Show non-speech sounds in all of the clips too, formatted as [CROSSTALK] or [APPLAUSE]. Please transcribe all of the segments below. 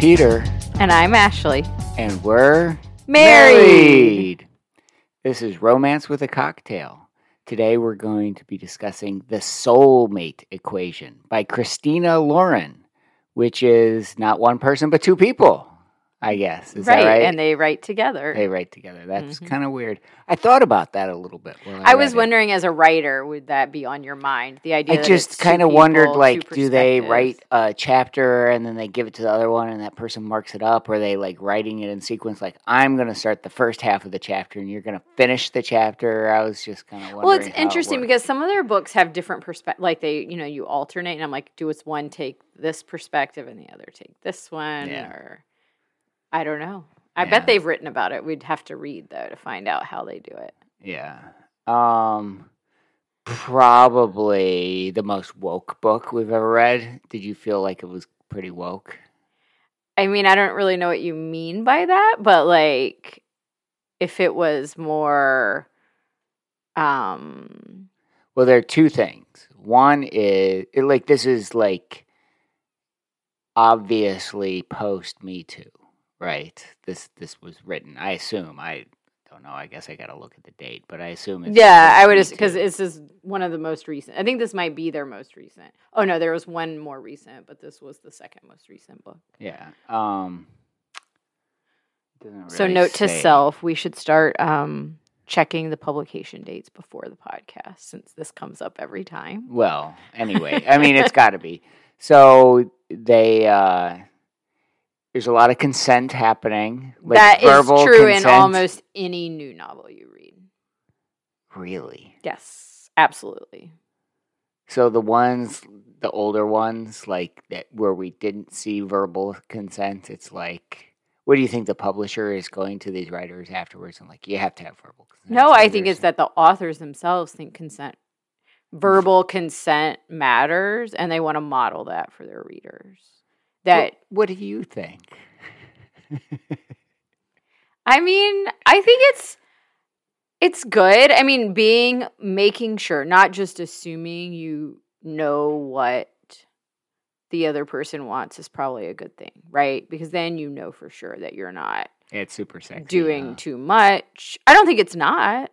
Peter, And I'm Ashley. and we're Married. This is Romance with a Cocktail. Today we're going to be discussing the soulmate equation by Christina Lauren, which is not one person but two people, I guess. Is right. that right? And they write together. they write together. That's Mhm. kind of weird. I thought about that a little bit. while I was read it. wondering, as a writer, would that be on your mind? The idea. I just kind of wondered, like, do they write a chapter and then they give it to the other one, and that person marks it up, or are they like writing it in sequence? Like, I'm going to start the first half of the chapter, and you're going to finish the chapter. I was just kind of wondering. Well, it's it interesting worked. because some of their books have different perspectives. Like they, you know, you alternate, and I'm like, do it's one take this perspective and the other take this one, Yeah. or I don't know. I Yeah. bet they've written about it. We'd have to read though to find out how they do it. yeah, um, probably the most woke book we've ever read. Did you feel like it was pretty woke? I mean, I don't really know what you mean by that, but like if it was more um Well, there are two things. One is it, like this is like obviously post Me Too, right? This this was written. I assume. I don't know. I guess I got to look at the date, but I assume it's yeah, I would because this is one of the most recent. I think this might be their most recent. Oh no, there was one more recent, but this was the second most recent book. yeah. Um. doesn't so really note to self, we should start um checking the publication dates before the podcast since this comes up every time. Well, anyway, I mean, it's [LAUGHS] got to be. So they uh there's a lot of consent happening. Like that is true in almost any new novel you read. really. Yes, absolutely. So the ones, the older ones, like that where we didn't see verbal consent, it's like, what do you think the publisher is going to these writers afterwards and like, you have to have verbal consent? No, I think it's that the authors themselves think consent, verbal consent matters, and they want to model that for their readers. That What, what do you think? I mean, I think it's it's good. I mean, being making sure, not just assuming you know what the other person wants is probably a good thing, right? Because then you know for sure that you're not It's super sexy. doing huh? too much. I don't think it's not.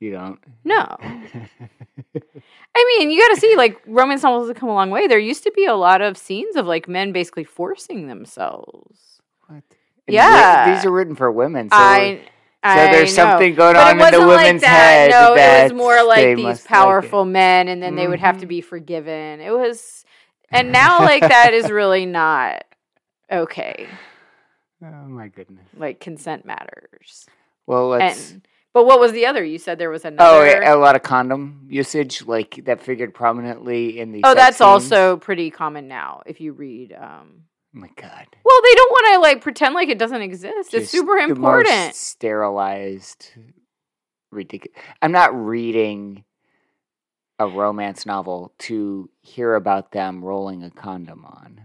You don't. No. I mean, you got to see, like, romance novels have come a long way. There used to be a lot of scenes of, like, men basically forcing themselves. what? Yeah. And these are written for women. So, I, so there's something going But on in the wasn't like that. head. No, it was more like these must like powerful men, and then they would have to Mhm. be forgiven. It was, and now, like, that is really not okay. [SIGHS] Oh my goodness. Like, consent matters. Well, let's. And, but what was the other? You said there was Oh, another. Oh, a lot of condom usage, like that figured prominently in the. Oh, that's scenes. also pretty common now. If you read, um, Oh my god. well, they don't want to like pretend like it doesn't exist. it's Just super the most important. sterilized, ridiculous. I'm not reading a romance novel to hear about them rolling a condom on.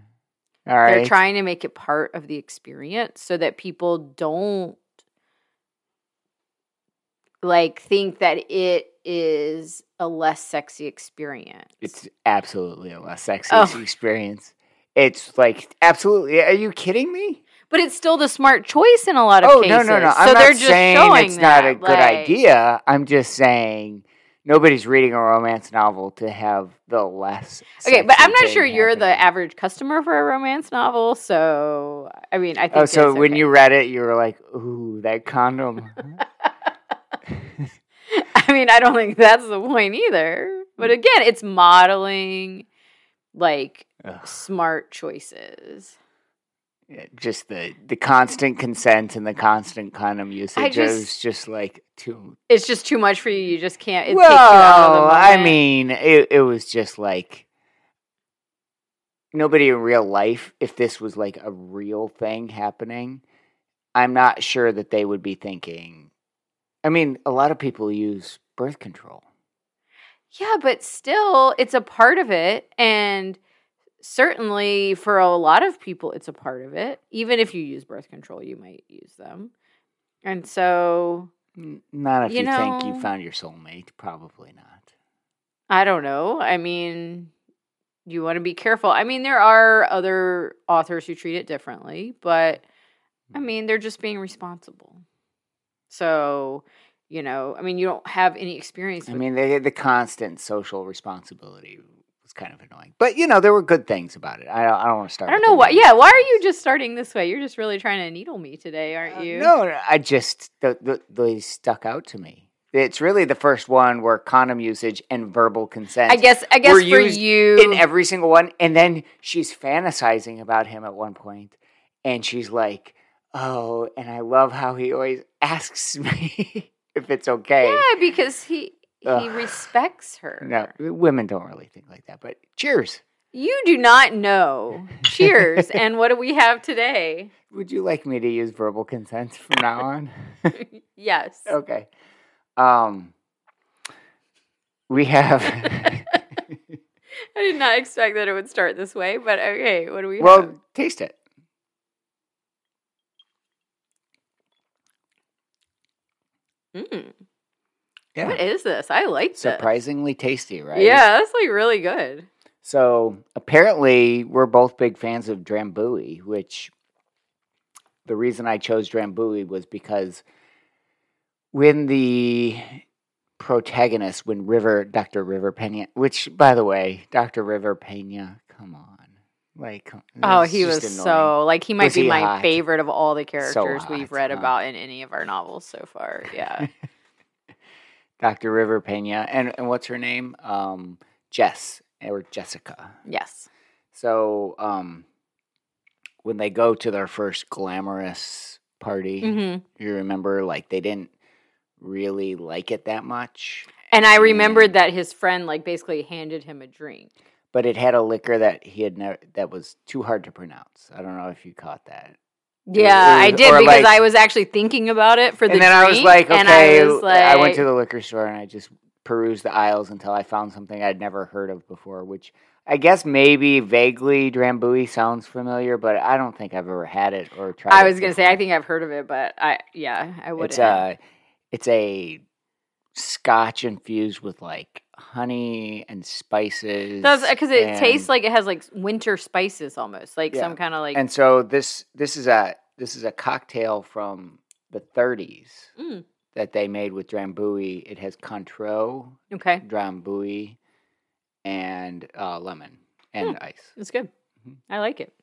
All right. They're trying to make it part of the experience so that people don't like think that it is a less sexy experience. It's absolutely a less sexy Oh. experience. It's like absolutely. Are you kidding me? but it's still the smart choice in a lot of oh cases. no no no! So I'm they're just saying showing it's not a that, good like- idea. I'm just saying nobody's reading a romance novel to have the less. Okay, but I'm not sure you're the average customer for a romance novel. So I mean, I oh, think. Oh, so when okay. you read it, you were like, "Ooh, that condom." [LAUGHS] [LAUGHS] I mean, I don't think that's the point either. But Mm. again, it's modeling like Ugh. smart choices. Yeah, just the the constant consent and the constant condom usage just- is just like too. It's just too much for you. You just can't. It takes you out of the Well, I mean, it it was just like nobody in real life. If this was like a real thing happening, I'm not sure that they would be thinking. I mean, a lot of people use birth control. yeah, but still, it's a part of it, and certainly for a lot of people, it's a part of it. Even if you use birth control, you might use them, and so Not if you, You think you found your soulmate. Probably not. I don't know. I mean, you want to be careful. I mean, there are other authors who treat it differently, but I Mm. mean, they're just being responsible. So, you know, I mean, you don't have any experience. I mean, the the constant social responsibility was kind of annoying, but you know, there were good things about it. I don't, I don't want to start. I don't know why. Yeah, why are you just starting this way? You're just really trying to needle me today, aren't Uh, you? No, no, I just the, the, they stuck out to me. It's really the first one where condom usage and verbal consent. I guess. I guess were for you, in every single one, and then she's fantasizing about him at one point, and she's like, "Oh," and I love how he always [LAUGHS] asks me if it's okay. yeah, because he he Ugh. respects her. No, women don't really think like that. But cheers. You do not know. [LAUGHS] Cheers. and what do we have today? Would you like me to use verbal consent from now on? [LAUGHS] yes. okay. Um, we have. I did not expect that it would start this way, but okay. What do we well, have? taste it. Mm, Yeah, What is this? I like this. surprisingly tasty, right? Yeah, that's like really good. So apparently, we're both big fans of Drambuie, which the reason I chose Drambuie was because when the protagonist, when River, Dr. River Pena, which by the way, Dr. River Pena, come on. Like, Oh, he was annoying. so like he might Was be he my hot? favorite of all the characters we've read huh? about in any of our novels so far. Yeah. [LAUGHS] Dr. River Pena. And, and what's her name? Um, Jess or Jessica. yes. So, um, when they go to their first glamorous party, hmm you remember like they didn't really like it that much, And I remembered Mm. that his friend like basically handed him a drink. But it had a liquor that he had never that was too hard to pronounce. I don't know if you caught that. Yeah, or- I did because like- I was actually thinking about it for the and then I was like, okay, I was uh, I went to the liquor store and I just perused the aisles until I found something I'd never heard of before, which I guess maybe vaguely Drambuie sounds familiar, but I don't think I've ever had it or tried. I was gonna say. I think I've heard of it, but I yeah I wouldn't. It's a it's a scotch infused with like honey and spices. Does because it and- tastes like it has like winter spices almost, like Yeah. some kind of like. And so this this is a this is a cocktail from the 30s Mm, that they made with Drambuie. It has Cointreau, okay, Drambuie, and uh, lemon and ice. it's good. Mhm. I like it.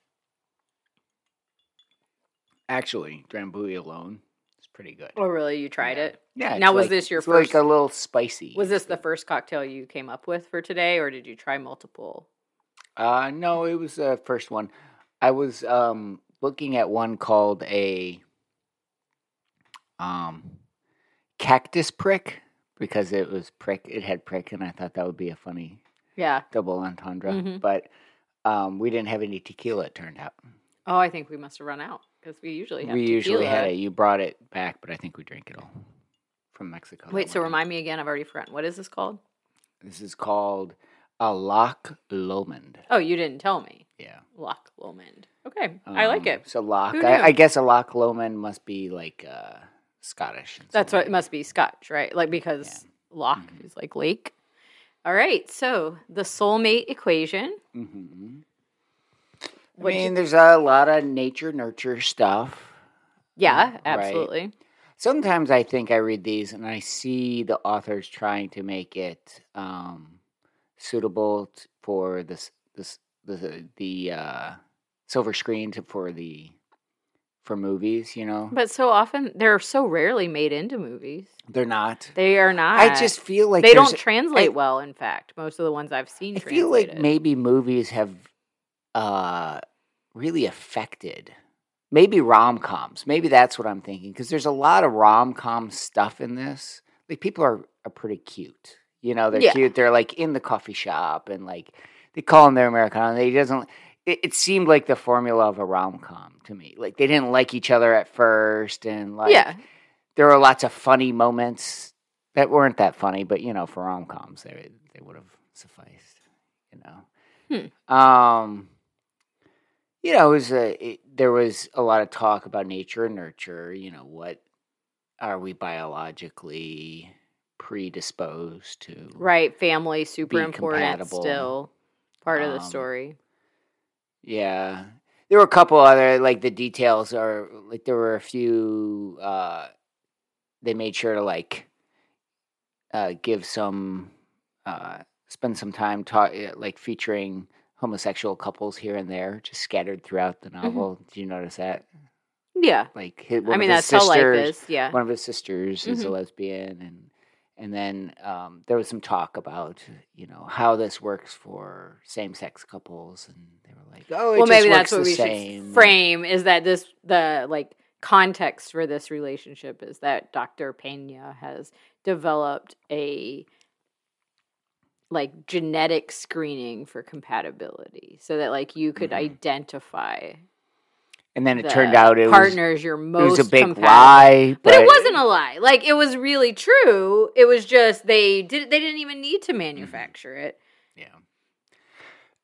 Actually, Drambuie alone pretty good. Oh, really? You tried Yeah. it? Yeah. Now, was like- this your it's like a little spicy? Was this the first cocktail you came up with for today, or did you try multiple? Uh, no, it was the first one. I was um looking at one called a um cactus prick because it was prick. It had prick, and I thought that would be a funny Yeah. double entendre. Mhm. But um, we didn't have any tequila. It turned out Oh, I think we must have run out because we usually have. we usually had it. You brought it back, but I think we drank it all from Mexico. Wait, so remind me again. I've already forgotten. What is this called? This is called a Loch Lomond. Oh, you didn't tell me. Yeah, Loch Lomond. Okay, I like Um, it. So Loch, I. I guess a Loch Lomond must be like uh, Scottish. That's what it must be Scotch, right? Like because loch Mhm. is like lake. All right, so the soulmate equation. Mhm. I What'd you- mean, there's a lot of nature nurture stuff. Yeah, Right. absolutely. Sometimes I think I read these and I see the authors trying to make it um, suitable t- for this this the the uh, silver screen to, for the for movies. You know, But so often they're so rarely made into movies. they're not. They are not. I just feel like they don't translate I- well. In fact, most of the ones I've seen. I feel like maybe movies have uh, really affected. Maybe rom coms. Maybe that's what I'm thinking because there's a lot of rom com stuff in this. Like people are are pretty cute. You know, they're Yeah. cute. They're like in the coffee shop and like they call them their Americano. They doesn't. It, it seemed like the formula of a rom com to me. Like they didn't like each other at first, and like yeah, there were lots of funny moments that weren't that funny, but you know, for rom coms, they they would have sufficed. You know, Hmm. um, you know, it was a it, there was a lot of talk about nature and nurture. You know, what are we biologically predisposed to? right. Family super important compatible. still. part of the Um, story. Yeah. There were a couple other like the details are like there were a few uh they made sure to like uh give some uh spend some time talk like featuring homosexual couples here and there just scattered throughout the novel. Do you notice that? Yeah, Like his, I mean his that's how life is. Yeah, one of his sisters is a Mhm. lesbian and and then um, there was some talk about you know how this works for same-sex couples and they were like oh it well, just maybe that's what we same. should frame is that this the like context for this relationship is that Dr. Pena has developed a like genetic screening for compatibility so that like you could Mhm. identify and then it the turned out it was partners you're it most was a big compatible. lie But it wasn't a lie. Like it was really true. It was just they did they didn't even need Mm-hmm. to manufacture it. yeah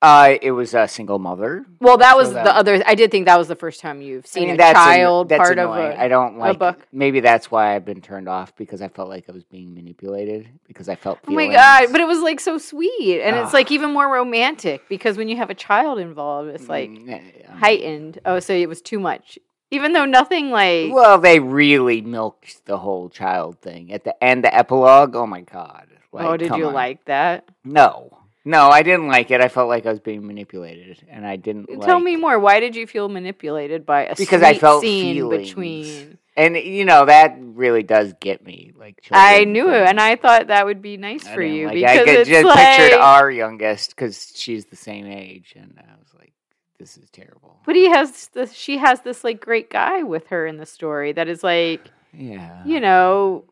uh it was a single mother Well, that So was that- the other. I did think that was the first time you've I seen mean, a that's an- child that's part of annoying. a. I don't like book. maybe that's why I've been turned off because I felt like I was being manipulated because I felt Oh my feelings. god! But it was like so sweet, and it's like even more romantic because when you have a child involved, it's like Mm, yeah. heightened. Oh, so it was too much, even though nothing like. Well, they really milked the whole child thing at the end. The epilogue. Oh my god! Like, oh, did you on. like that? No, no, I didn't like it. I felt like I was being manipulated, and I didn't. Tell like- me more. Why did you feel manipulated by a Because I felt scene feelings. between? And you know that really does get me. Like I knew it, and I thought that would be nice I for you like because I could it's just like. pictured our youngest because she's the same age, and I was like, "This is terrible." But he has this. She has this like great guy with her in the story that is like Yeah, you know,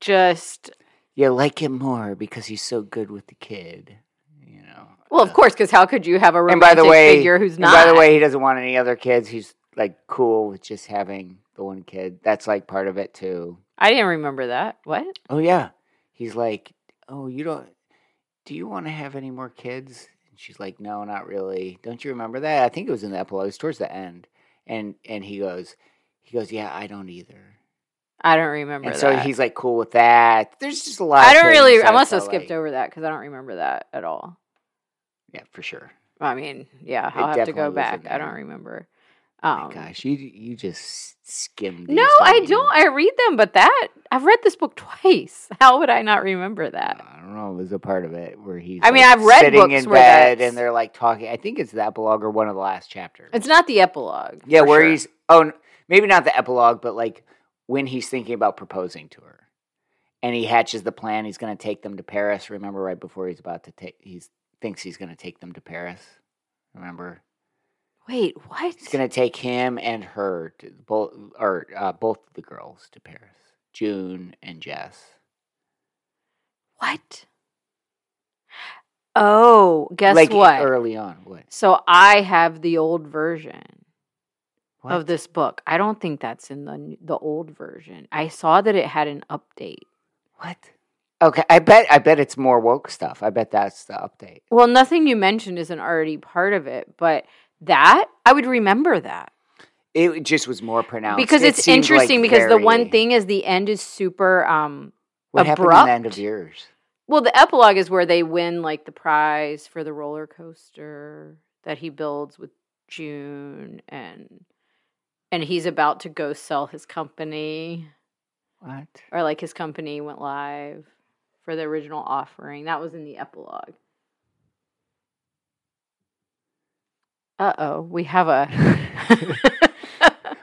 just you like him more because he's so good with the kid. You know. well, of Uh, course, because how could you have a And romantic by the way, figure who's and not? by the way, he doesn't want any other kids. He's like cool with just having the one kid. That's like part of it too. I didn't remember that. What? Oh yeah, he's like, oh, you don't. Do you want to have any more kids? And she's like, no, not really. Don't you remember that? I think it was in the epilogue. It was towards the end, and and he goes, he goes, yeah, I don't either. I don't remember And that. so he's like cool with that. There's just a lot. I don't really. I must have skipped like- over that because I don't remember that at all. Yeah, for sure. I mean, yeah, I'll have to go back. I don't remember. My Um, gosh, you you just skimmed. no, I don't. I read them, but that I've read this book twice. [LAUGHS] How would I not remember that? I don't know. There's a part of it where he's. I mean, I've read sitting books in where bed and they're like talking. I think it's the epilogue or one of the last chapters. It's not the epilogue. yeah, where sure. he's oh maybe not the epilogue, but like when he's thinking about proposing to her, and he hatches the plan. He's going to take them to Paris. Remember, right before he's about to take, he thinks he's going to take them to Paris. Remember, Wait, what? he's going to take him and her to both or uh, both the girls to Paris. June and Jess. What? Oh, guess like what? Early on, what? So I have the old version What? of this book. I don't think that's in the the old version. I saw that it had an update. What? Okay, I bet I bet it's more woke stuff. I bet that's the update. Well, nothing you mentioned isn't already part of it, but that I would remember that It just was more pronounced because It it's like, interesting. because the one thing is the end is super. um what happened in the end of abrupt. yours. Well, the epilogue is where they win like the prize for the roller coaster that he builds with June and and he's about to go sell his company What? or like his company went live for the original offering. That was in the epilogue. Uh-oh, we have a [LAUGHS]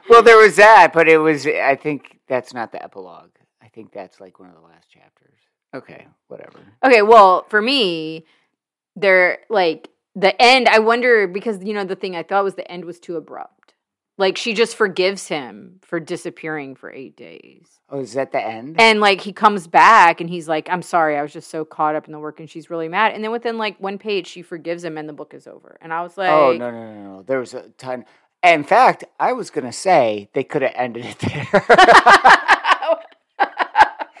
Well, there was that, but it was. I think that's not the epilogue. I think that's like one of the last chapters. Okay, whatever. Okay, well, for me, they're like the end. I wonder because you know the thing I thought was the end was too abrupt. Like she just forgives him for disappearing for eight days, Oh, is that the end? and like he comes back and he's like, "I'm sorry, I was just so caught up in the work," and she's really mad. And then within like one page, she forgives him, and the book is over. And I was oh, like, oh no, no, no, no! There was a ton. In fact, I was gonna say they could have ended it there. [LAUGHS]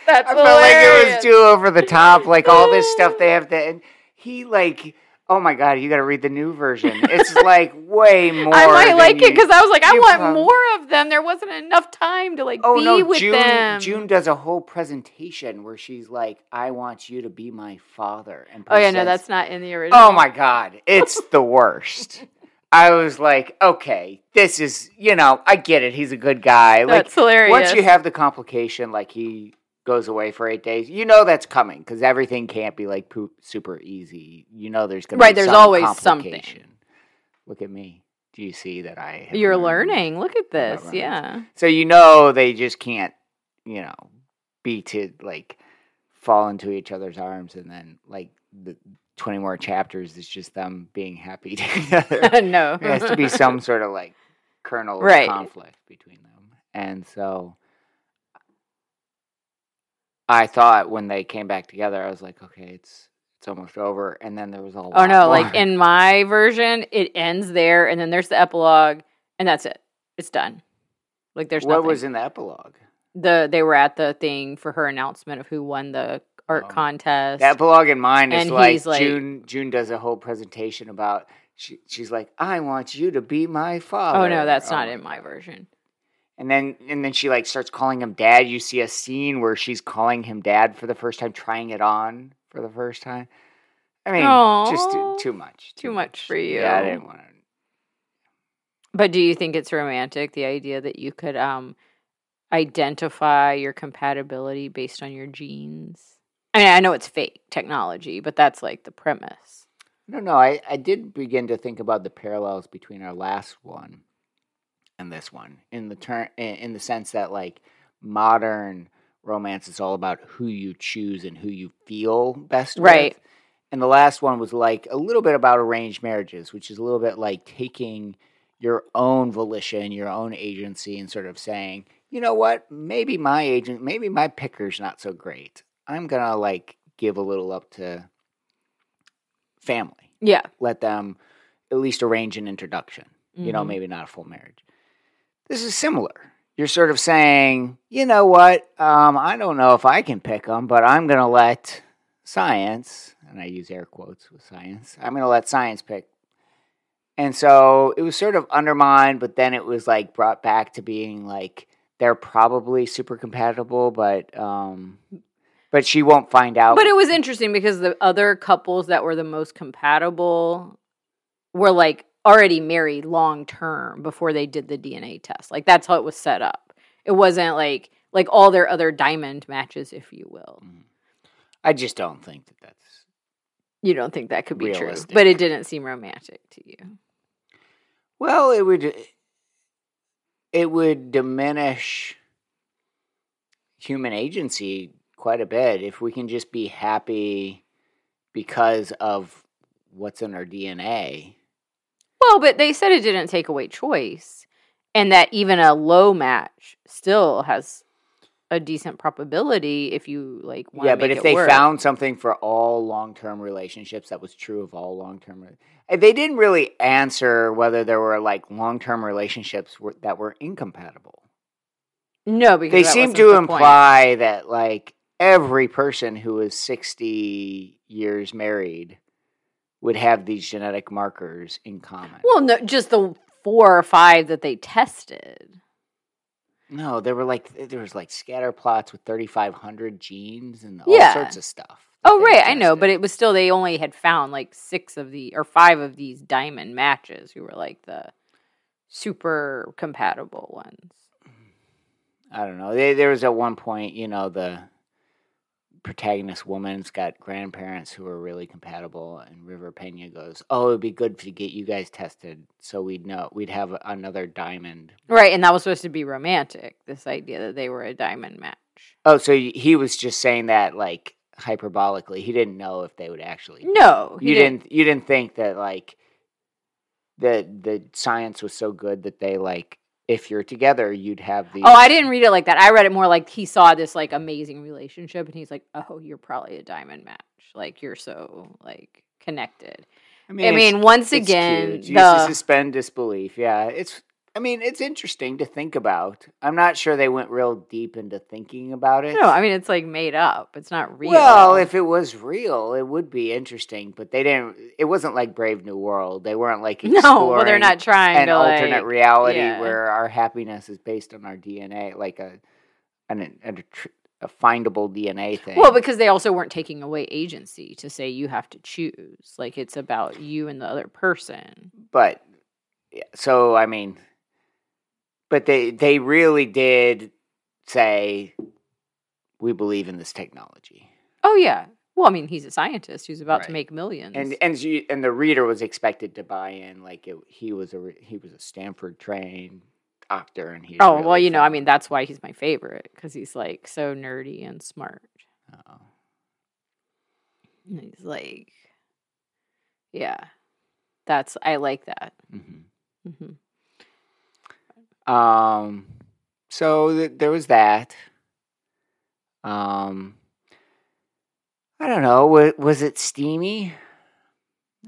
That's I felt like it was too over the top. Like all this stuff they have to. [GASPS] And he like Oh my god, you got to read the new version. It's like way [LAUGHS] more. I might like it because I was like, I want prob- more of them. There wasn't enough time to like Oh be no, with June. them. June does a whole presentation where she's like, "I want you to be my father." And Oh yeah, no, that's not in the oh original. Oh my god, it's the worst. I was like, okay, this is you know, I get it. He's a good guy. Like That's hilarious. once you have the complication, like he goes away for eight days, you know that's coming because everything can't be like poop, super easy. You know there's gonna Right, be there's some always something. complication. Look at me. Do you see that I? have You're learning. Look at this. Yeah. So you know they just can't, you know, be to like fall into each other's arms and then like the 20 more chapters is just them being happy [LAUGHS] together. [LAUGHS] no. there has to be some [LAUGHS] sort of like kernel Right. of conflict between them. And so I thought when they came back together, I was like, okay, it's it's almost over. And then there was a Oh lot no, like in my version, it ends there and then there's the epilogue and that's it. It's done. Like there's what nothing. was in the epilogue? the they were at the thing for her announcement of who won the art Um, contest. The epilogue in mine is like, like- June. June does a whole presentation about. She, she's like, I want you to be my father. oh no, that's not Oh in my version. And then and then she like starts calling him dad. You see a scene where she's calling him dad for the first time, trying it on for the first time. I mean, just too, too much. Too much for you. Yeah, I didn't want to. But do you think it's romantic the idea that you could um identify your compatibility based on your genes? I mean, I know it's fake technology, but that's like the premise. No, no. I I did begin to think about the parallels between our last one and this one in the turn in in the sense that like modern romance is all about who you choose and who you feel best Right. with. And the last one was like a little bit about arranged marriages, which is a little bit like taking your own volition, your own agency, and sort of saying, you know what, maybe my agent, maybe my picker's not so great. I'm gonna like give a little up to family Yeah. let them at least arrange an introduction. You know, Mhm. maybe not a full marriage. This is similar. You're sort of saying, you know what? Um, I don't know if I can pick them, but I'm going to let science, and I use air quotes with science, I'm going to let science pick. And so it was sort of undermined, but then it was like brought back to being like they're probably super compatible, but um, but she won't find out. But it was interesting because the other couples that were the most compatible were like already married long term before they did the DNA test. Like that's how it was set up. It wasn't like like all their other diamond matches, if you will. Mm-hmm. I just don't think that that's You don't think that could be true, but it didn't seem romantic to you. Well, it would it would diminish human agency quite a bit if we can just be happy because of what's in our DNA. Well, but they said it didn't take away choice, and that even a low match still has a decent probability if you like. yeah, but if they work. found something for all long-term relationships that was true of all long-term they didn't really answer whether there were like long-term relationships were, that were incompatible. no, because they seem to the point. imply that like every person who is 60 years married would have these genetic markers in common. Well, no, just the four or five that they tested. no, there were like there was like scatter plots with 3500 genes and all Yeah. sorts of stuff. Oh, right, I know, but it was still they only had found like six of the or five of these diamond matches who were like the super compatible ones. I don't know. They, there was at one point, you know, the protagonist woman's got grandparents who are really compatible, and River Pena goes, "Oh, it'd be good to get you guys tested, so we'd know we'd have another diamond." Right, and that was supposed to be romantic. This idea that they were a diamond match. Oh, so he was just saying that like hyperbolically. He didn't know if they would actually. No, you didn't. You didn't think that like the the science was so good that they like if you're together, you'd have the. Oh, I didn't read it like that. I read it more like he saw this like amazing relationship, and he's like, "Oh, you're probably a diamond match. Like you're so like connected." I it's- mean, once again, cute. You the suspend disbelief. Yeah, it's I mean, it's interesting to think about. I'm not sure they went real deep into thinking about it. No, I mean it's like made up. It's not real. Well, if it was real, it would be interesting. But they didn't. It wasn't like Brave New World. They weren't like [LAUGHS] no, well, they're not trying an to alternate like, reality yeah. where our happiness is based on our DNA, like a an, a, a findable DNA thing. Well, because they also weren't taking away agency to say you have to choose. Like it's about you and the other person. but yeah, so I mean, but they they really did say we believe in this technology, Oh yeah. Well, I mean, he's a scientist who's about to make millions. and and you, and the reader was expected to buy in, like it, he was a re- he was a Stanford trained doctor, and he oh well, you know, I mean, that's why he's my favorite because he's like so nerdy and smart. Oh. And he's like, yeah, that's I like that. Mhm. hmm Um, so th- there was that. Um, I don't know. Was, was it steamy?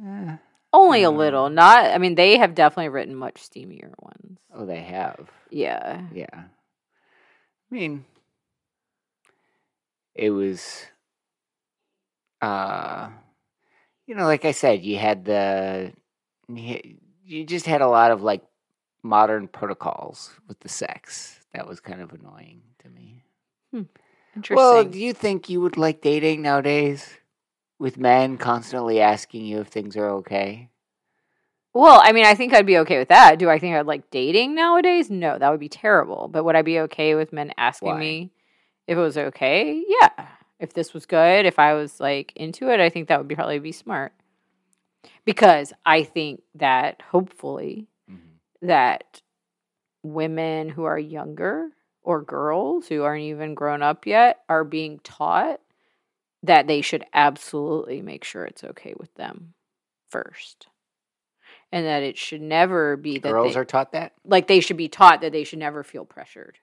Eh, Only a little, not. I mean, they have definitely written much steamier ones. oh, they have. Yeah. Yeah. I mean, it was, uh, you know, like I said, you had the, you just had a lot of like modern protocols with the sex. That was kind of annoying to me. Hmm. Interesting. Well, do you think you would like dating nowadays with men constantly asking you if things are okay? Well, I mean, I think I'd be okay with that. Do I think I'd like dating nowadays? No, that would be terrible. But would I be okay with men asking Why? me if it was okay? Yeah. If this was good, if I was like into it, I think that would be probably be smart. Because I think that hopefully that women who are younger or girls who aren't even grown up yet are being taught that they should absolutely make sure it's okay with them first. And that it should never be that Girls they, are taught that? like they should be taught that they should never feel pressured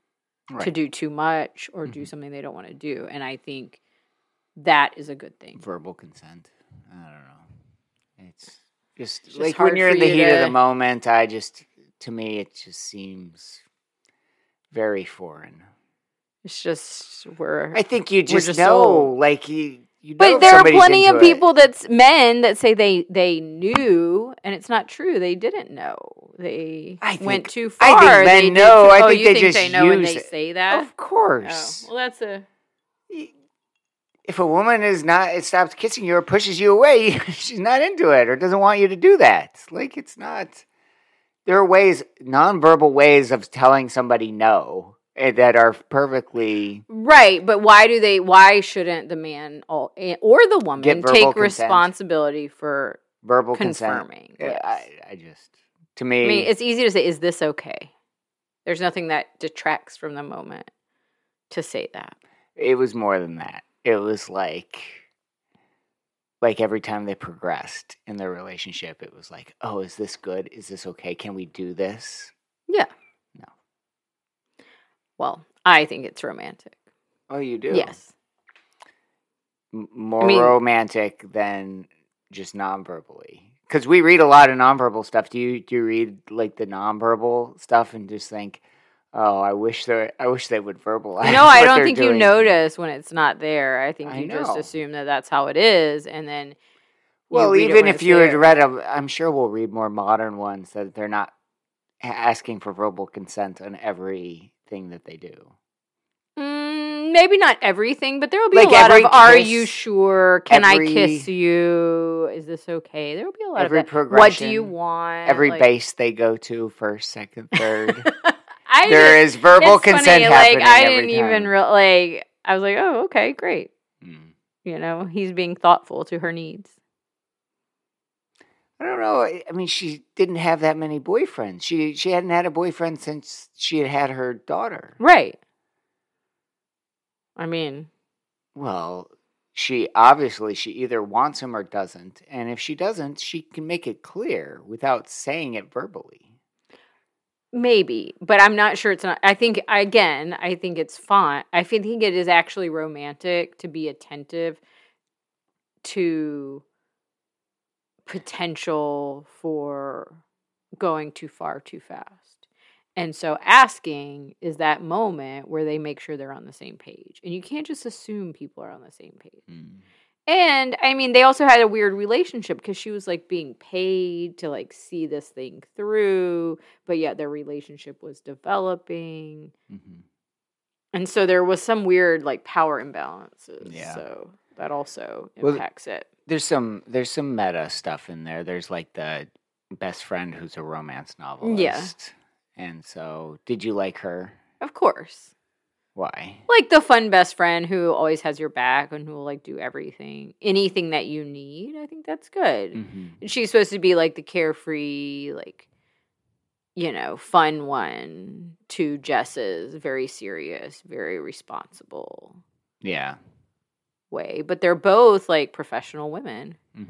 to do too much or do Mhm. something they don't want to do. And I think that is a good thing. Verbal consent. I don't know. It's just just like when you're in the heat of the moment, I just, to me, it just seems very foreign. It's just we're I think you just, just know, like you, you know But there are plenty of into it. people that's men that say they they knew, and it's not true. They didn't know. They I went think- too I far. think men They know. too- I oh, think you they think just they know when use they it. say that. Of oh, course. Oh, well, that's a if a woman is not it stops kissing you or pushes you away, [LAUGHS] she's not into it or doesn't want you to do that. Like it's not. There are ways, nonverbal ways of telling somebody no eh, that are perfectly right. But why do they? Why shouldn't the man eh, or the woman take consent. responsibility for verbal confirming? Yeah, Yes. I, I just to me, I mean, it's easy to say, "Is this okay?" There's nothing that detracts from the moment to say that. it was more than that. It was like like every time they progressed in their relationship, it was like, oh, is this good? Is this okay? Can we do this? Yeah. No. Well, I think it's romantic. Oh, you do. Yes. M- more mean- romantic than just non-verbally. Because we read a lot of nonverbal stuff. Do you do you read like the nonverbal stuff and just think, oh, I wish they I wish they would verbalize. No, I don't think you notice when it's not there. I think I you just assume that that's how it is, and then. Well, even if you had read them, I'm sure we'll read more modern ones that they're not asking for verbal consent on everything that they do. Mm, maybe not everything, but there will be Like a lot every of "Are you sure? Can I kiss you? Is this okay?" There will be a lot Every of that. What do you want? Every Like- base they go to, first, second, third. [LAUGHS] I there just- is verbal consent funny, happening Like I didn't even real like. I was like, "Oh, okay, great." Mm. You know, he's being thoughtful to her needs. I don't know. I I mean, she didn't have that many boyfriends. She she hadn't had a boyfriend since she had had her daughter. Right. I mean, Well, she obviously she either wants him or doesn't, and if she doesn't, she can make it clear without saying it verbally. Maybe, but I'm not sure it's not. I think again, I think it's fine. I think it is actually romantic to be attentive to potential for going too far too fast. And so asking is that moment where they make sure they're on the same page. And you can't just assume people are on the same page. Mm. And I mean, they also had a weird relationship because she was like being paid to like see this thing through, but yet their relationship was developing. Mhm. And so there was some weird like power imbalances. Yeah. So that also Well, impacts it. There's some there's some meta stuff in there. There's like the best friend who's a romance novelist. Yes. And so, did you like her? Of course. Why? Like the fun best friend who always has your back and who will like do everything, anything that you need. I think that's good. hmm And she's supposed to be like the carefree, like, you know, fun one to Jess's very serious, very responsible Yeah. way. But they're both like professional women, hmm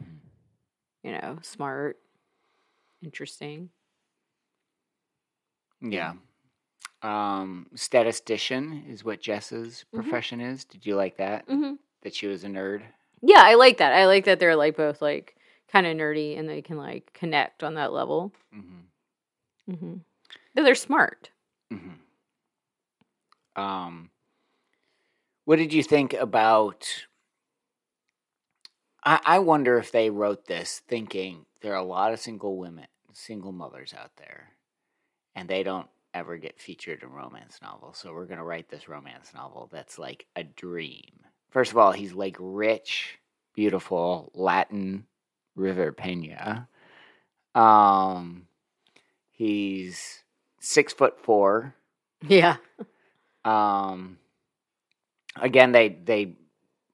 you know, smart, interesting. Yeah. Um, statistician is what Jess's Mhm. profession is. Did you like that? hmm That she was a nerd? Yeah, I like that. I like that they're like both like kind of nerdy and they can like connect on that level. Mm-hmm. mm-hmm. They're smart. Mm-hmm. Um, what did you think about? I, I wonder if they wrote this thinking there are a lot of single women, single mothers out there, and they don't ever get featured in romance novels. So we're going to write this romance novel that's like a dream. First of all, he's like rich, beautiful, Latin River Pena. Um, he's six foot four. Yeah. Um, again, they they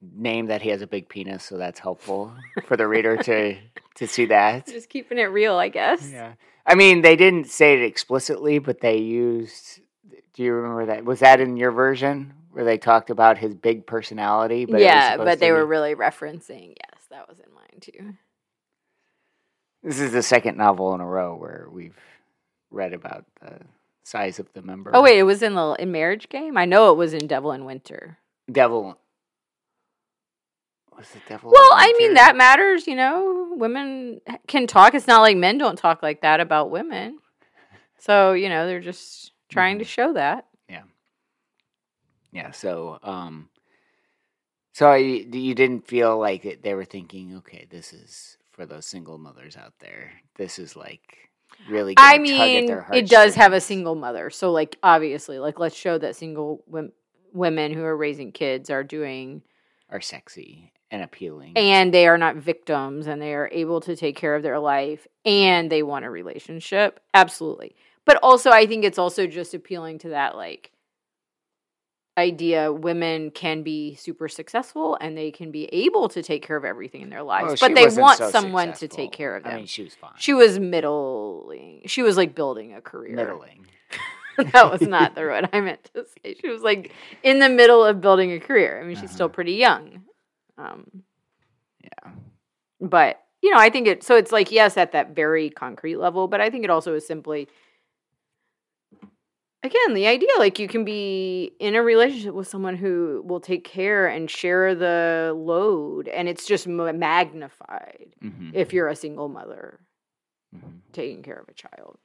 name that he has a big penis, so that's helpful for the reader to [LAUGHS] to see that. Just keeping it real, I guess. Yeah, I mean, they didn't say it explicitly, but they used. Do you remember that? Was that in your version where they talked about his big personality? But yeah, but they were really referencing. Yes, that was in mine too. This is the second novel in a row where we've read about the size of the member. Oh wait, it was in the in Marriage Game. I know it was in Devil in Winter. Devil. Was it Devil? Well, I mean that matters. You know, women can talk. It's not like men don't talk like that about women. So you know, they're just trying to show that. Yeah. Yeah, so, um, so I, you didn't feel like they were thinking, okay, this is for those single mothers out there. This is like really. I gonna tug at mean, it does have a single mother. So like obviously, like let's show that single wom- women who are raising kids are doing are sexy and appealing. and they are not victims and they are able to take care of their life and they want a relationship. Absolutely. But also i think it's also just appealing to that like idea women can be super successful and they can be able to take care of everything in their lives Well, but they want so someone to take care of them I mean, she was fine. she was middling. She was like building a career. Middling. [LAUGHS] that was not the word i meant to say. She was like in the middle of building a career. I mean she's still Uh-huh. pretty young um Yeah. but you know i think it so it's like yes at that very concrete level but i think it also is simply again the idea like you can be in a relationship with someone who will take care and share the load and it's just ma- magnified Mhm, if you're a single mother mhm. taking care of a child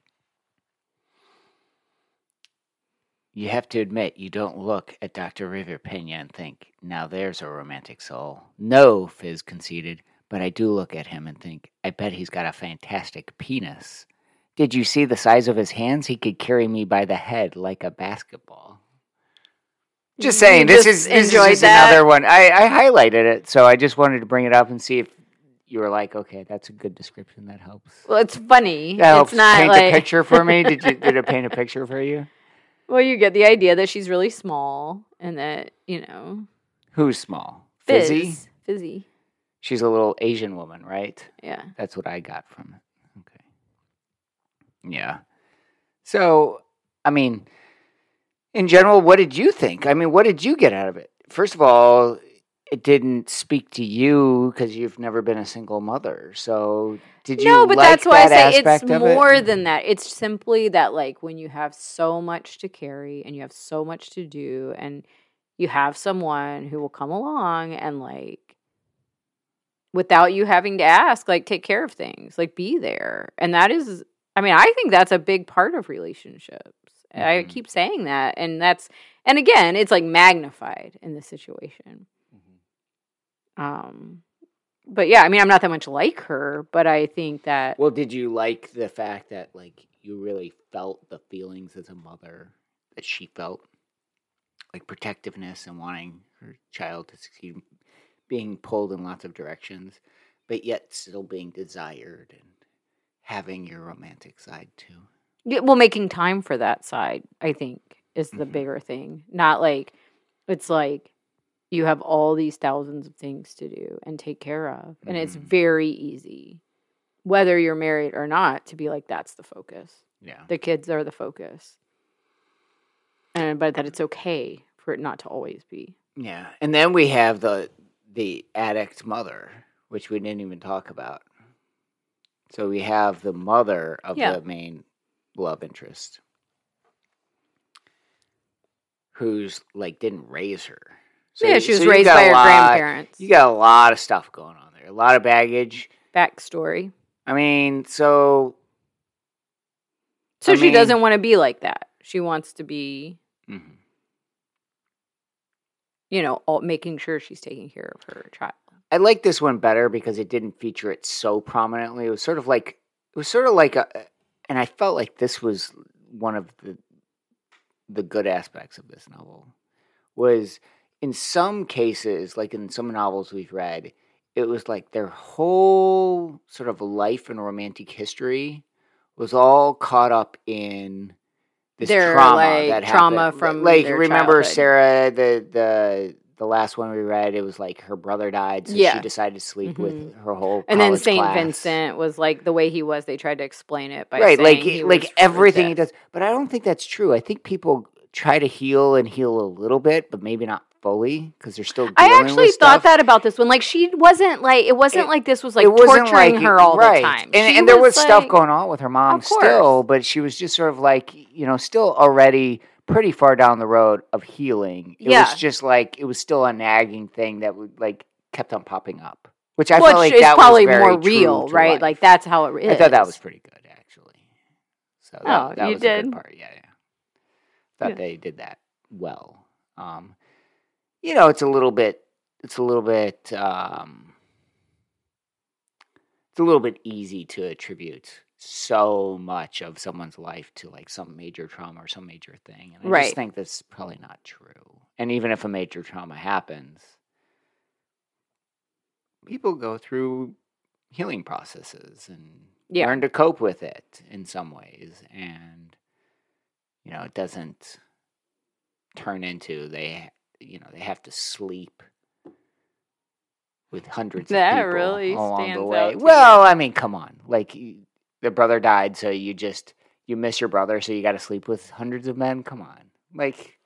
You have to admit, you don't look at Dr. River Pena and think, now there's a romantic soul. No, Fizz conceded, but I do look at him and think, I bet he's got a fantastic penis. Did you see the size of his hands? He could carry me by the head like a basketball. Just You saying, this just is, this is enjoyed just that? another one. I, I highlighted it, so I just wanted to bring it up and see if you were like, okay, that's a good description. That helps. well it's funny That helps it's not paint like a picture for me. Did you did it [LAUGHS] paint a picture for you? Well you get the idea that she's really small and that you know Who's small? fizz, Fizzy? fizzy She's a little Asian woman, right? yeah That's what I got from it. Okay. Yeah. So, I mean, in general, what did you think? I mean, what did you get out of it? First of all, it didn't speak to you because you've never been a single mother. So, did you? no, but like that's why that I say it's of it? more than that. It's simply that, like, when you have so much to carry and you have so much to do, and you have someone who will come along and, like, without you having to ask, like, take care of things, like, be there. And that is, I mean, I think that's a big part of relationships. I Mhm. keep saying that, and that's and again, it's like magnified in this situation. Um, but yeah, I mean, I'm not that much like her, but I think that Well, did you like the fact that like you really felt the feelings as a mother that she felt, like protectiveness and wanting her child to succeed, being pulled in lots of directions, but yet still being desired and having your romantic side too. Yeah, well, making time for that side, I think, is the Mhm. bigger thing. Not like it's like you have all these thousands of things to do and take care of, and it's Mhm. very easy, whether you're married or not, to be like that's the focus. Yeah. The kids are the focus, and but that it's okay for it not to always be. Yeah, and then we have the the addict mother, which we didn't even talk about. So we have the mother of Yeah. the main love interest, who's like didn't raise her. So- yeah, she was so raised by her lot- grandparents. You got a lot of stuff going on there, a lot of baggage. Backstory. I mean, so So I she mean- doesn't want to be like that. She wants to be, mhm. you know, all, making sure she's taking care of her child. I like this one better because it didn't feature it so prominently. It was sort of like it was sort of like a, and I felt like this was one of the the good aspects of this novel was in some cases, like in some novels we've read, it was like their whole sort of life and romantic history was all caught up in this Their, trauma like, that trauma from like remember childhood. Sarah the the the last one we read it was like her brother died so she decided to sleep with Mhm. her whole And then Saint class. Vincent was like the way he was. They tried to explain it by right saying like like everything he does but I don't think that's true I think people try to heal and heal a little bit but maybe not fully because they're still I actually thought stuff. that about this one. Like she wasn't like it wasn't It- like this was like it wasn't torturing like- her all right. the time. And, and there was stuff like- going on with her mom still, but she was just sort of like, you know, still already pretty far down the road of healing. It Yeah. was just like it was still a nagging thing that would like kept on popping up. Which I which felt like is that probably was more real, right? life. Like that's how it is. I thought that was pretty good actually. So that, Oh, that you was a did? good part. Yeah, yeah. Thought Yeah. they did that well. Um you know, it's a little bit it's a little bit um it's a little bit easy to attribute so much of someone's life to like some major trauma or some major thing. And I Right. just think that's probably not true. And even if a major trauma happens, people go through healing processes and Yeah. learn to cope with it in some ways. And, you know, it doesn't turn into they, you know, they have to sleep with hundreds That of people really along the stands way. Well, I mean, come on. Like, you- the brother died, so you just, you miss your brother, so you got to sleep with hundreds of men? Come on. Like,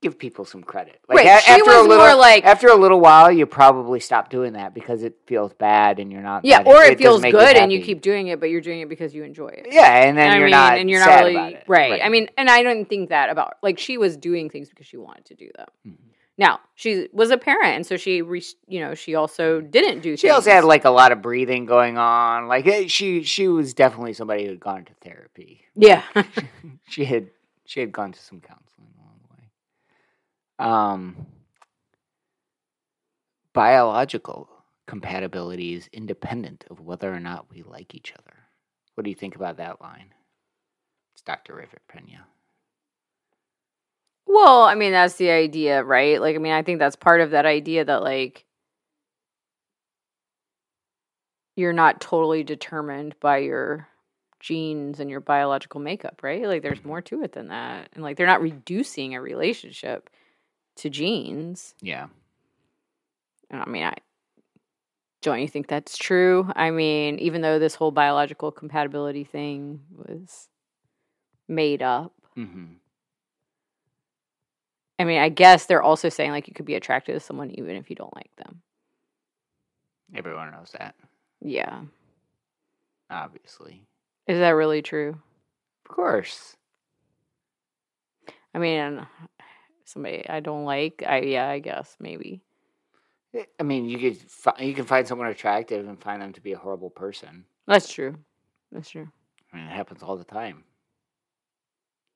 give people some credit. Like, Right, a- she after was a little, more like- after a little while, you probably stop doing that because it feels bad and you're not. yeah, or doesn't it feels good and you keep doing it, but you're doing it because you enjoy it. Yeah, and then I you're mean, not and you're not really it. right. I mean, and I don't think that about like she was doing things because she wanted to do them. Mhm. Now she was a parent, and so she, re- you know, she also didn't do. she also had like a lot of breathing going on. Like eh, she, she was definitely somebody who had gone to therapy. yeah, [LAUGHS] she had, she had gone to some counseling along the way. Um, biological compatibility is independent of whether or not we like each other. What do you think about that line? It's Dr. River Pena. Well, I mean, that's the idea, right? Like, I mean, I think that's part of that idea that, like, you're not totally determined by your genes and your biological makeup, right? Like, there's more to it than that. And, like, they're not reducing a relationship to genes. Yeah. I mean, I don't you think that's true? I mean, even though this whole biological compatibility thing was made up, hmm I mean, I guess they're also saying like you could be attracted to someone even if you don't like them. Everyone knows that, Yeah. obviously. Is that really true? Of course. I mean, somebody I don't like, I yeah, I guess maybe. Eh, I mean, you could fi- you can find someone attractive and find them to be a horrible person. That's true. That's true. I mean, it happens all the time.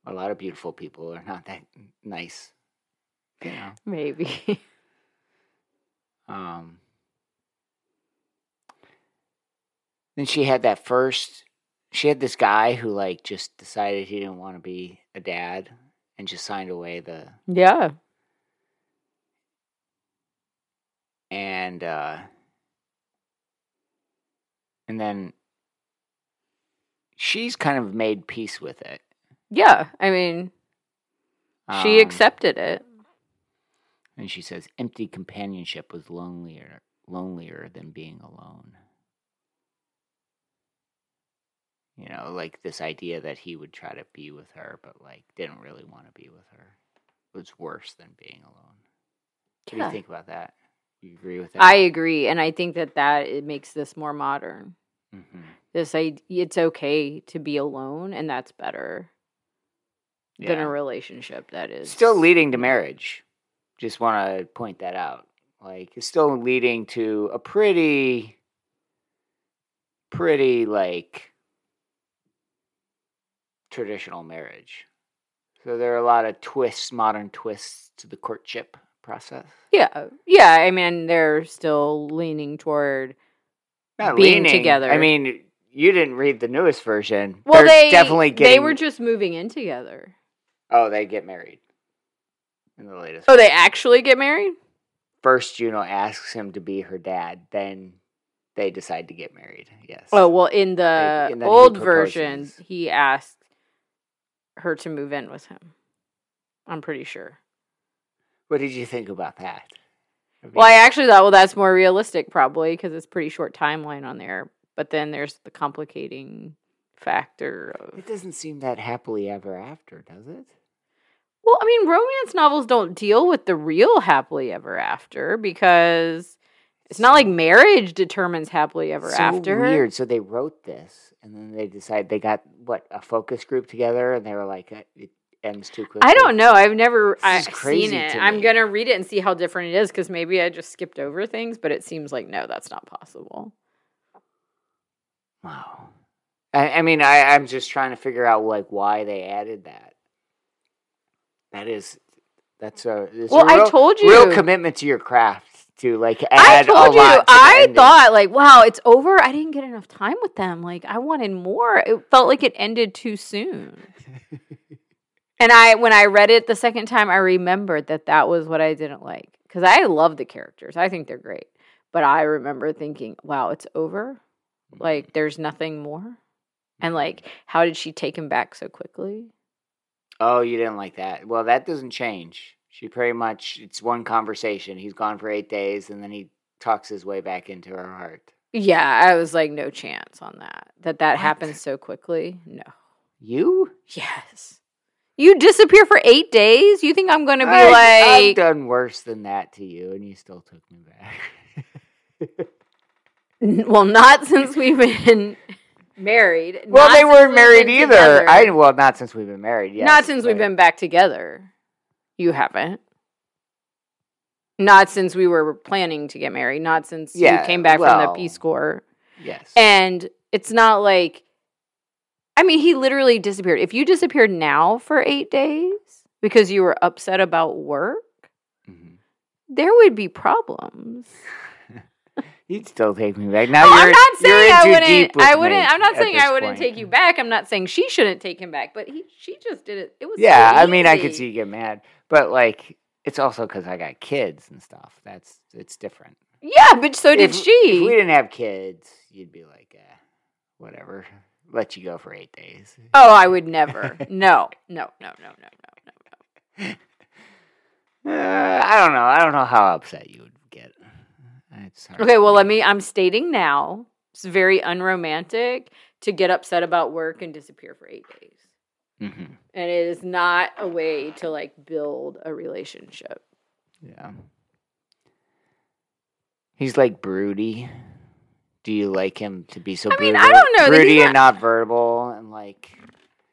A lot of beautiful people are not that nice. You know. Maybe. [LAUGHS] Um, then she had that first. She had this guy who like just decided he didn't want to be a dad and just signed away the yeah. and uh and then she's kind of made peace with it. Yeah. I mean, she Um, accepted it. And she says empty companionship was lonelier lonelier than being alone. You know, like this idea that he would try to be with her but like didn't really want to be with her It was worse than being alone. What do you think about that? You agree with that? I agree, and I think that that it makes this more modern. hmm This idea, it's okay to be alone, and that's better than a relationship that is Still leading to marriage. Just want to point that out. Like it's still leading to a pretty pretty like traditional marriage. So there are a lot of twists, modern twists to the courtship process. Yeah, uh, yeah. I mean, they're still leaning toward. Not Being leaning. together. I mean, you didn't read the newest version. Well, They're they definitely getting. They were just moving in together. Oh, they get married in the latest. Oh, they actually get married. First, Juno asks him to be her dad. Then they decide to get married. Yes. Oh well, in the and then he old version, he asked her to move in with him. I'm pretty sure. What did you think about that? I mean, Well, I actually thought, well, that's more realistic, probably, because it's pretty short timeline on there. But then there's the complicating factor of. it doesn't seem that happily ever after, does it? Well, I mean, romance novels don't deal with the real happily ever after because it's not like marriage determines happily ever so after. weird. So they wrote this, and then they decided they got what a focus group together, and they were like, "Uh, it ends too quickly. I don't know. I've never I, is seen it. I'm me. gonna read it and see how different it is because maybe I just skipped over things, but it seems like no, that's not possible. Wow. I, I mean, I, I'm just trying to figure out like why they added that. That is, that's a. It's a Well, I real- told real you. commitment to your craft to like I told a you. to I thought like, wow, it's over. I didn't get enough time with them. Like, I wanted more. It felt like it ended too soon. [LAUGHS] and I, when I read it the second time, I remembered that that was what I didn't like because I love the characters. I think they're great, but I remember thinking, wow, it's over. Mm-hmm. Like, there's nothing more. And like, how did she take him back so quickly? Oh, you didn't like that. Well, that doesn't change. She pretty much it's one conversation. He's gone for eight days, and then he talks his way back into her heart. Yeah, I was like, no chance on that. That that What? happens so quickly. No. You? Yes. You disappear for eight days? You think I'm going to be I- I've like, done worse than that to you, and you still took me back. [LAUGHS] Well, not since we've been married. well, not they weren't married either. together. I well, not since we've been married. Yes, not since we've been back together. You haven't. Not since we were planning to get married. Not since Yeah, you came back from the well, Peace Corps. Yes. And it's not like, I mean, he literally disappeared. If you disappeared now for eight days because you were upset about work, Mhm. there would be problems. You'd still take me back. Now No, you're, I'm not saying in I wouldn't. I wouldn't. I'm not saying I wouldn't point. take you back. I'm not saying she shouldn't take him back. But he, she just did it. It was so Yeah, I mean, I could see you get mad, but like, it's also because I got kids and stuff. That's it's different. Yeah, but so did if, she. If we didn't have kids, you'd be like, eh, whatever. Let you go for eight days. oh, I would never. No, no, no, no, no, no, no. [LAUGHS] Uh, I don't know. I don't know how upset you would. It's hard Okay, well, let me. I'm stating now. It's very unromantic to get upset about work and disappear for eight days. Mhm. And it is not a way to like build a relationship. Yeah. He's like broody. Do you like him to be so I mean, I don't know broody and not verbal and like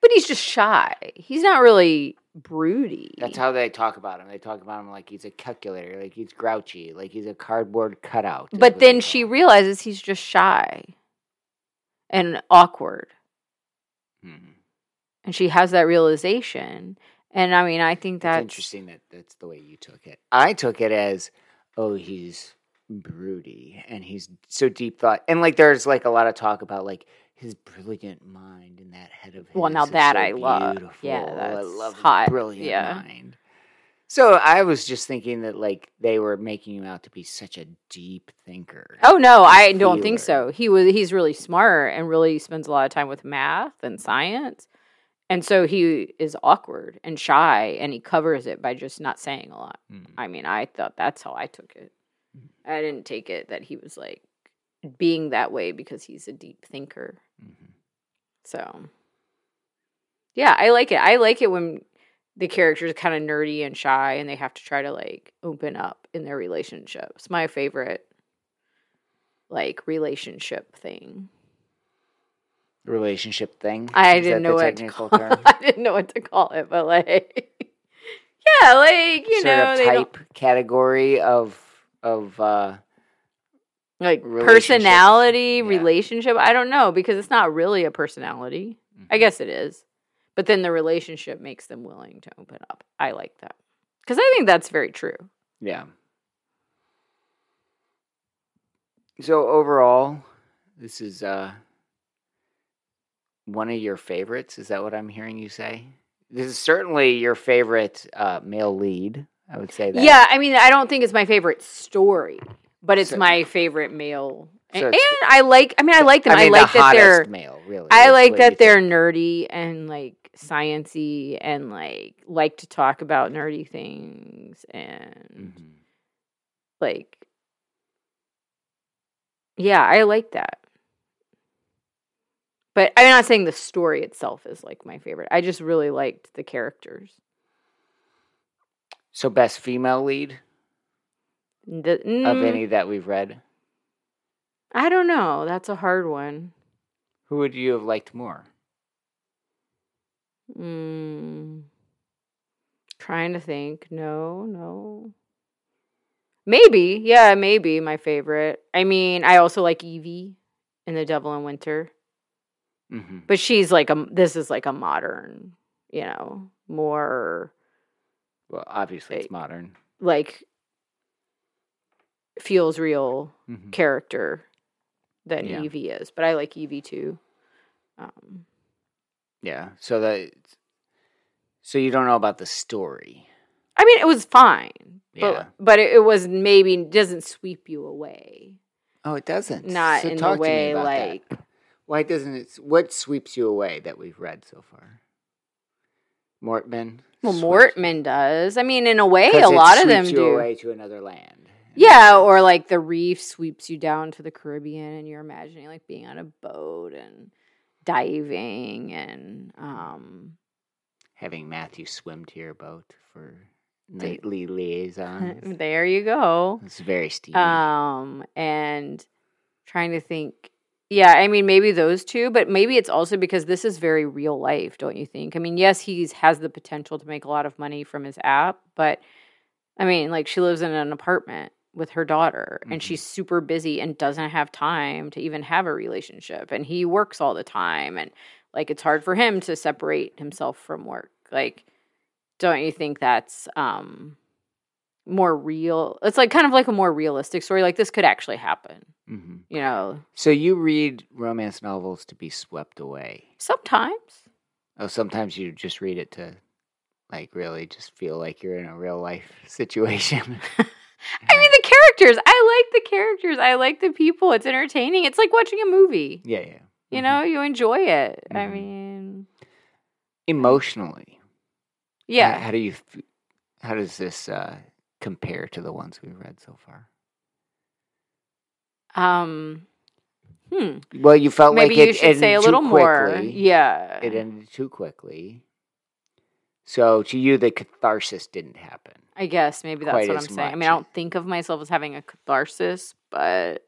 But he's just shy. He's not really broody. that's how they talk about him. They talk about him like he's a calculator, like he's grouchy, like he's a cardboard cutout. But then she realizes he's just shy and awkward. Mhm. and she has that realization. And I mean, I think It's that's interesting that that's the way you took it. I took it as, oh, he's broody and he's so deep thought, and like there's like a lot of talk about like his brilliant mind in that head of his. Well, now that so I love. beautiful. Yeah, I that's love his hot. brilliant Yeah. mind. So I was just thinking that like they were making him out to be such a deep thinker. Oh no, I don't think so. He was he's really smart and really spends a lot of time with math and science. And so he is awkward and shy and he covers it by just not saying a lot. Mm. I mean, I thought that's how I took it. I didn't take it that he was like being that way because he's a deep thinker. Mhm. So, yeah, I like it. I like it when the characters are kind of nerdy and shy and they have to try to like open up in their relationships. My favorite like relationship thing. Relationship thing. I Is didn't know what to call, term. [LAUGHS] I didn't know what to call it, but like [LAUGHS] yeah, like you sort know, of they don't type category of of uh like relationship. personality, Yeah. relationship. I don't know because it's not really a personality. I Mhm. guess it is. But then the relationship makes them willing to open up. I like that. Because I think that's very true. Yeah. So overall, this is uh one of your favorites. Is that what I'm hearing you say? This is certainly your favorite uh, male lead. I would say that. Yeah, I mean, I don't think it's my favorite story, but it's So- my favorite male. So and, and I like, I mean, I like them. I, mean, like the that they're, male. Really, I like that they're think. nerdy and like sciency and like like to talk about nerdy things and Mhm. like yeah i like that but i'm not saying the story itself is like my favorite i just really liked the characters So best female lead The- of mm, any that we've read. i don't know. That's a hard one. Who would you have liked more? mm, trying to think. No no. Maybe. Yeah maybe my favorite. I mean i also like evie in the devil in winter. Hmm but she's like a this is like a modern you know more Well, obviously it's modern. like feels real Mhm. character than Yeah. Evie is but I like Evie too um Yeah. So that. So you don't know about the story. I mean it was fine Yeah. but but it, it was maybe doesn't sweep you away Oh, it doesn't. not So in the talk to me way about that. like Why doesn't it? What sweeps you away that we've read so far? Mortman. well Mortman does I mean in a way, a lot of them do away to another land. Yeah, or like the reef sweeps you down to the Caribbean and you're imagining like being on a boat and diving and um having Matthew swim to your boat for nightly liaisons. [LAUGHS] there you go. it's very steamy. Um and trying to think yeah, I mean maybe those two, but maybe it's also because this is very real life, don't you think? I mean, yes, he's has the potential to make a lot of money from his app, but I mean, like she lives in an apartment with her daughter and Mhm. she's super busy and doesn't have time to even have a relationship and he works all the time and like it's hard for him to separate himself from work. Like don't you think that's um more real? It's like kind of like a more realistic story like this could actually happen, hmm you know. So you read romance novels to be swept away. Sometimes. Oh, sometimes you just read it to, like, really just feel like you're in a real life [LAUGHS] situation. [LAUGHS] I mean the characters. I like the characters. I like the people. It's entertaining. It's like watching a movie. yeah, yeah. You Mhm. know, you enjoy it. I Mhm. mean, Emotionally, yeah. How, how do you? How does this uh, compare to the ones we've read so far? Um hmm. Well, you felt Maybe like it you should say a little too more. quickly. Yeah. It ended too quickly. So to you, the catharsis didn't happen. I guess maybe that's what I'm saying. I mean. I don't think of myself as having a catharsis, but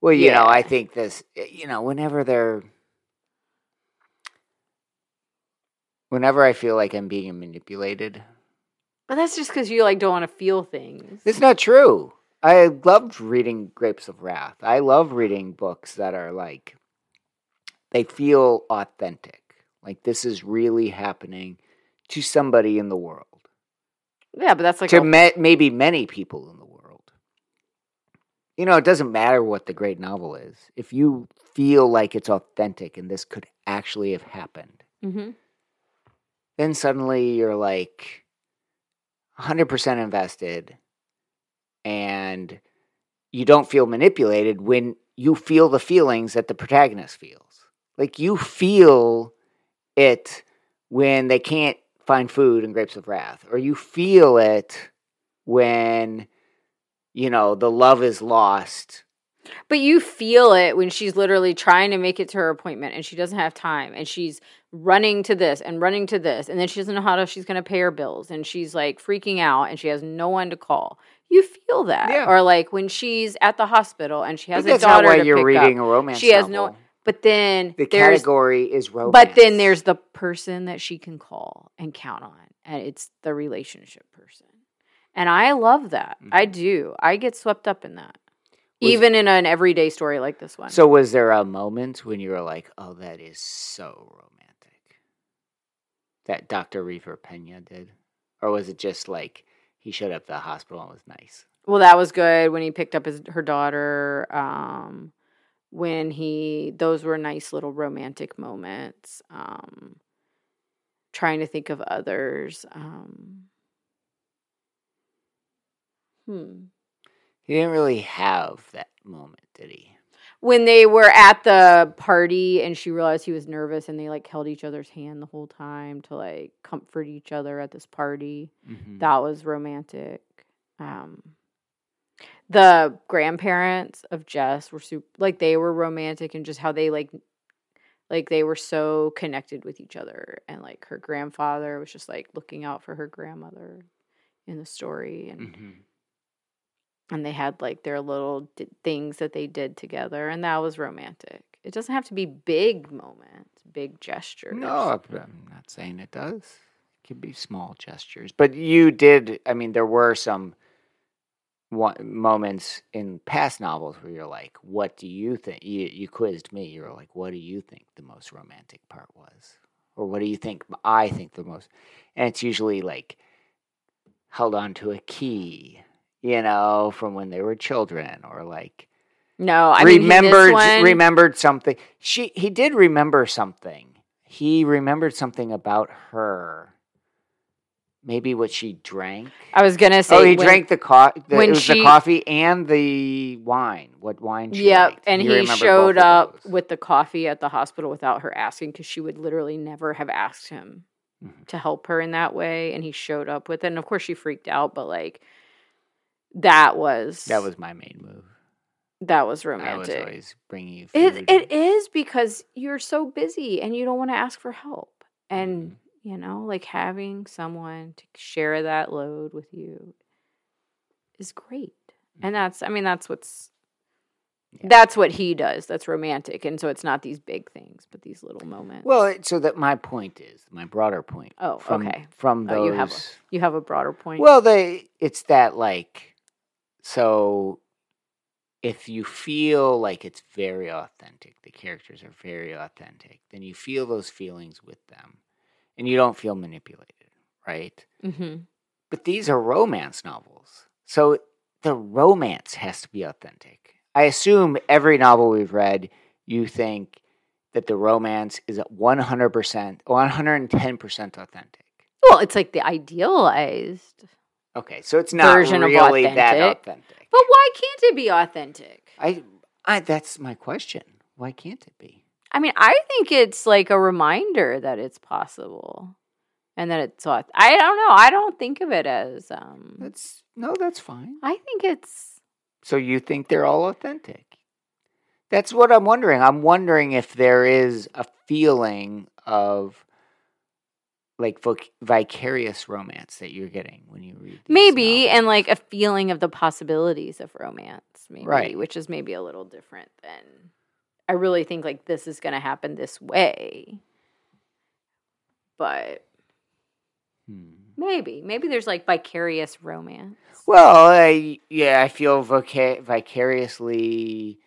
Well, you know, I think this. Eh, you know, whenever they're, whenever I feel like I'm being manipulated, but that's just because you like don't want to feel things. it's not true. I loved reading Grapes of Wrath. I love reading books that are like, they feel authentic. Like this is really happening to somebody in the world. Yeah, but that's like to a- ma- maybe many people in the world. You know, it doesn't matter what the great novel is. If you feel like it's authentic and this could actually have happened, Mhm. then suddenly you're like 100% invested and you don't feel manipulated when you feel the feelings that the protagonist feels. Like you feel it when they can't find food in Grapes of Wrath, or you feel it when, you know, the love is lost. But you feel it when she's literally trying to make it to her appointment and she doesn't have time and she's running to this and running to this and then she doesn't know how to she's going to pay her bills and she's like freaking out and she has no one to call. You feel that. Yeah. Or like when she's at the hospital and she has a daughter why to you're pick reading up. a romance She has no-. But then The category is romance. but then there's the person that she can call and count on and it's the relationship person. And I love that. I Mhm. do. I get swept up in that. Was- Even in an everyday story like this one. So was there a moment when you were like, "Oh, that is so romantic," that Doctor River Pena did, or was it just like he showed up at the hospital and was nice? Well, that was good when he picked up his her daughter. Um, when he those were nice little romantic moments. Um, trying to think of others. Um, hmm. He didn't really have that moment, did he? When they were at the party and she realized he was nervous and they like held each other's hand the whole time to like comfort each other at this party. Mhm. that was romantic. Um, the grandparents of Jess were super, like they were romantic and just how they like, like they were so connected with each other. And like her grandfather was just like looking out for her grandmother in the story, and Mhm. and they had like their little d- things that they did together, and that was romantic. It doesn't have to be big moments, big gestures. No, I'm not saying it does. It could be small gestures, but you did. I mean, there were some one, moments in past novels where you're like, "What do you think?" You, you quizzed me. You were like, "What do you think the most romantic part was?" Or what do you think I think the most? And it's usually like held on to a key, you know, from when they were children, or like no, I mean, remembered one, remembered something. She he did remember something. He remembered something about her. Maybe what she drank. I was gonna say, oh, he when- drank the coffee. when it was the coffee and the wine. What wine? She Yep, liked. and You he showed up with the coffee at the hospital without her asking because she would literally never have asked him Mhm. to help her in that way, and he showed up with it. And of course, she freaked out, but like that was That was my main move. that was I was romantic. always bringing you food. It it is because you're so busy and you don't want to ask for help, and Mm-hmm. You know, like having someone to share that load with you is great. And that's, I mean, that's what's Mm-hmm. Yeah. that's what he does. That's romantic, and so it's not these big things, but these little moments. Well, so that my point is my broader point. Oh, from, okay. From those. Oh, you have a- you have a broader point. Well, they it's that like so if you feel like it's very authentic, the characters are very authentic, then you feel those feelings with them and you don't feel manipulated, right? hmm But these are romance novels. So the romance has to be authentic. I assume every novel we've read, you think that the romance is 100%, 110% authentic. Well, it's like the idealized, Okay, so it's not Version of really that authentic. authentic. but why can't it be authentic? I, I, that's my question. Why can't it be? I mean, I think it's like a reminder that it's possible, and that it's. auth- I don't know. I don't think of it as. um That's no, that's fine. I think it's. So you think they're all authentic? That's what I'm wondering. I'm wondering if there is a feeling of like voc- vicarious romance that you're getting when you read. These Maybe, and like a feeling of the possibilities of romance, maybe, Right. which is maybe a little different than I really think like this is going to happen this way. But Hmm. maybe, maybe there's like vicarious romance. Well, I, yeah, I feel vicariously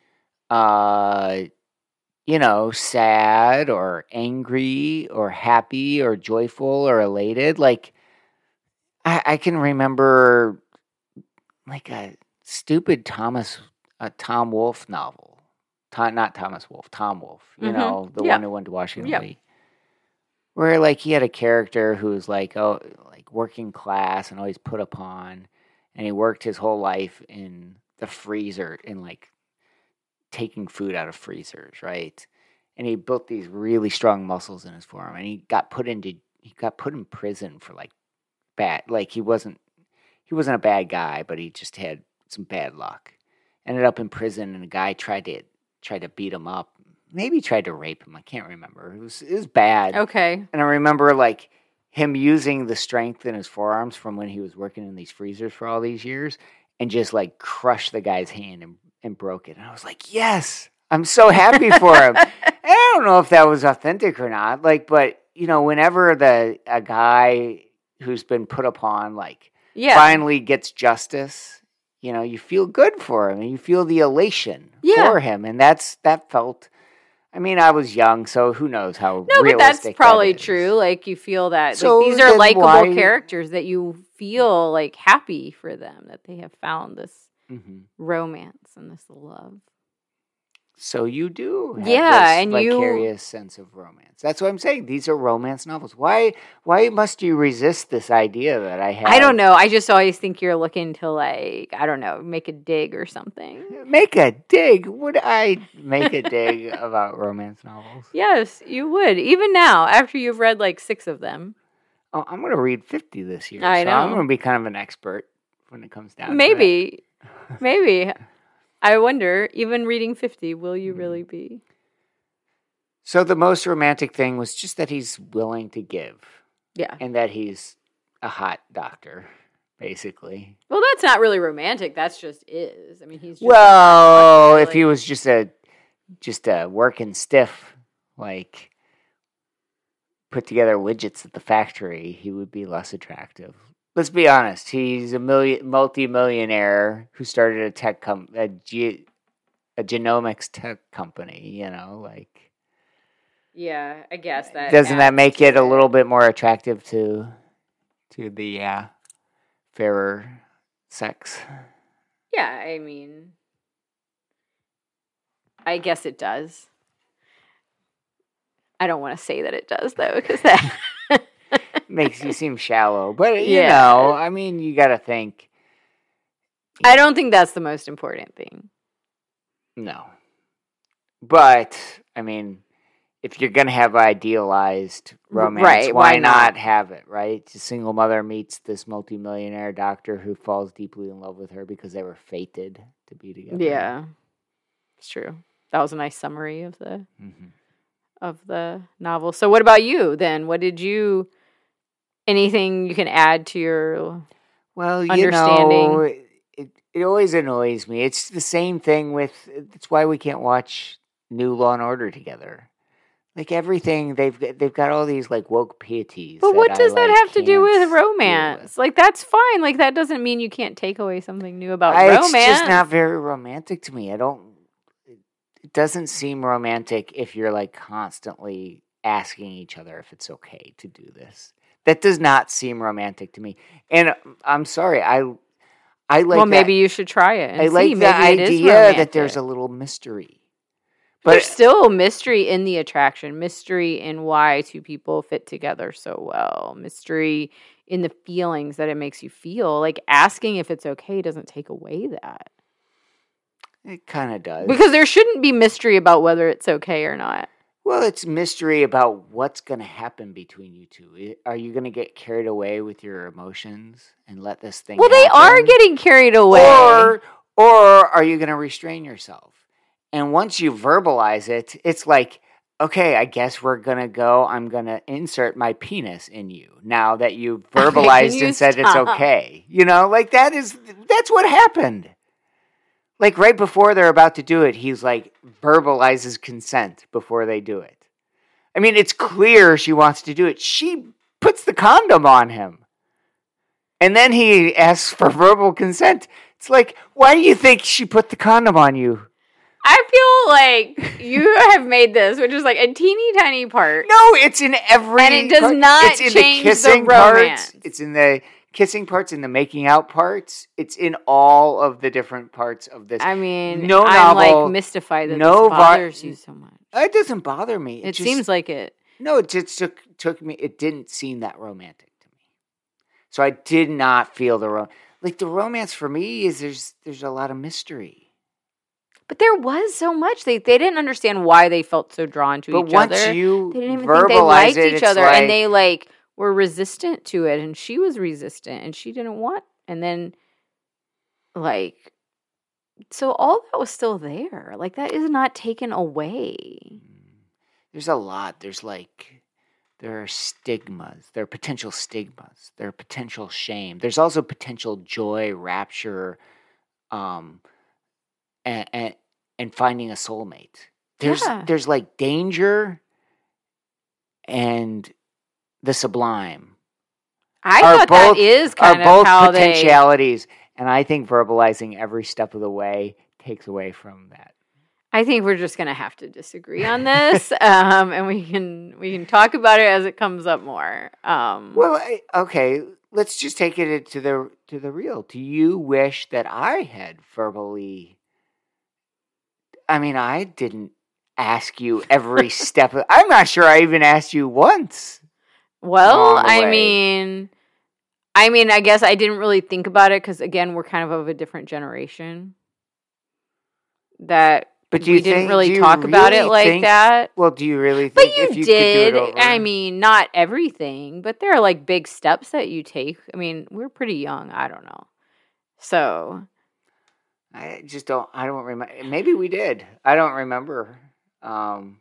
uh, you know, sad or angry or happy or joyful or elated. Like, I, I can remember like a stupid Thomas, a Tom Wolfe novel. Tom, not Thomas Wolfe, Tom Wolfe, you Mhm. know, the Yeah. one who went to Washington Yep. Where like he had a character who was like, oh, like working class and always put upon, and he worked his whole life in the freezer in like taking food out of freezers, right? And he built these really strong muscles in his forearm, and he got put into he got put in prison for like bad, like he wasn't he wasn't a bad guy, but he just had some bad luck. Ended up in prison, and a guy tried to tried to beat him up. Maybe tried to rape him. I can't remember. It was it was bad. Okay. And I remember like him using the strength in his forearms from when he was working in these freezers for all these years and just like crushed the guy's hand and, and broke it. And I was like, yes, I'm so happy for him. [LAUGHS] And I don't know if that was authentic or not. Like, but you know, whenever the a guy who's been put upon like Yeah. finally gets justice, you know, you feel good for him and you feel the elation Yeah. for him. And that's that felt I mean, I was young, so who knows how No, but that's that probably true. Like you feel that So like, these are likable why- characters that you feel like happy for them that they have found this Mhm. romance and this love. So you do, have Yeah, and you- vicarious sense of romance. That's what I'm saying. These are romance novels. Why? Why must you resist this idea that I have? I don't know. I just always think you're looking to like I don't know, make a dig or something. Make a dig. Would I make a dig [LAUGHS] about romance novels? Yes, you would. Even now, after you've read like six of them. Oh, I'm going to read 50 this year. I so I'm going to be kind of an expert when it comes down. to. Maybe. [LAUGHS] Maybe. I wonder, even reading 50, will you really mm-hmm. be? So the most romantic thing was just that he's willing to give, Yeah. and that he's a hot doctor, basically. Well, that's not really romantic. That's just is. I mean, he's just Well, if he was just a just a working stiff, like put together widgets at the factory, he would be less attractive. Let's be honest. He's a million multi-millionaire who started a tech com a, ge- a genomics tech company. You know, like Yeah, I guess that doesn't that make it a little bit more attractive to to the uh, fairer sex? Yeah, I mean, I guess it does. I don't want to say that it does though, because that. [LAUGHS] makes you seem shallow. But you Yeah. know, I mean, you got to think. I don't think that's the most important thing. No, but I mean, if you're gonna have idealized romance, right, Why, why not? not? have it? Right? A single mother meets this multimillionaire doctor who falls deeply in love with her because they were fated to be together. Yeah, it's true. That was a nice summary of the Mhm. of the novel. So, what about you then? What did you? Anything you can add to your? Well, you Understanding. know, it it always annoys me. It's the same thing with. That's why we can't watch new Law and Order together. Like everything, they've got- they've got all these like woke pieties. But what I, does that like, have to do with romance? Like that's fine. Like that doesn't mean you can't take away something new about I- romance. It's just not very romantic to me. I don't. It doesn't seem romantic if you're like constantly asking each other if it's okay to do this. That does not seem romantic to me. And uh, I'm sorry, I I like. well, that- maybe you should try it. I like see. the maybe it is idea that there's a little mystery. There's But still mystery in the attraction, mystery in why two people fit together so well, mystery in the feelings that it makes you feel. Like asking if it's okay doesn't take away that. it kind of does. Because there shouldn't be mystery about whether it's okay or not. Well, it's mystery about what's going to happen between you two. Are you going to get carried away with your emotions and let this thing? Well, they are getting carried away. Or or are you going to restrain yourself? And once you verbalize it, it's like, okay, I guess we're going to go. I'm going to insert my penis in you now that you've [LAUGHS] verbalized you and said stop? it's okay. You know, like that is that's what happened. Like right before they're about to do it, he's like verbalizes consent before they do it. I mean, it's clear she wants to do it. She puts the condom on him. And then he asks for verbal consent. It's like, why do you think she put the condom on you? I feel like you have made this, which is like a teeny tiny part. No, it's in every. And it does part. not it's in change the the kissing romance. parts. It's in the kissing parts, and the making out parts. It's in all of the different parts of this. I mean, No I'm novel, like mystified that no this bothers you so much. it doesn't bother me. It, just- seems like it. no. It just took took me. It didn't seem that romantic to me. So I did not feel the ro- like the romance for me is there's there's a lot of mystery. But there was so much. They they didn't understand why they felt so drawn to But each once other. you they didn't even verbalize think they liked it, each other, like, and they like were resistant to it, and she was resistant, and she didn't want. And then, like, so all that was still there. Like that is not taken away. There's a lot. There's like there are stigmas. There are potential stigmas. There are potential shame. There's also potential joy, rapture, um, and and, and finding a soulmate. There's Yeah. there's like danger and the sublime I Are thought both- that is are kind of both how they. potentialities, and I think verbalizing every step of the way takes away from that. I think we're just gonna have to disagree on this, [LAUGHS] um, and we can we can talk about it as it comes up more. Um, Well, I, okay, let's just take it to the to the real. Do you wish that I had verbally? I mean, I didn't ask you every [LAUGHS] step. Of, I'm not sure I even asked you once. Well, I mean, I mean, I guess I didn't really think about it because again, we're kind of of a different generation. That But do we you didn't really you talk about it really like think- that. Well, do you really But think you, if you did. could do it over? I mean, not everything, but there are like big steps that you take. I mean, we're pretty young. I don't know. So I just don't. I don't remember. Maybe we did. I don't remember. Um,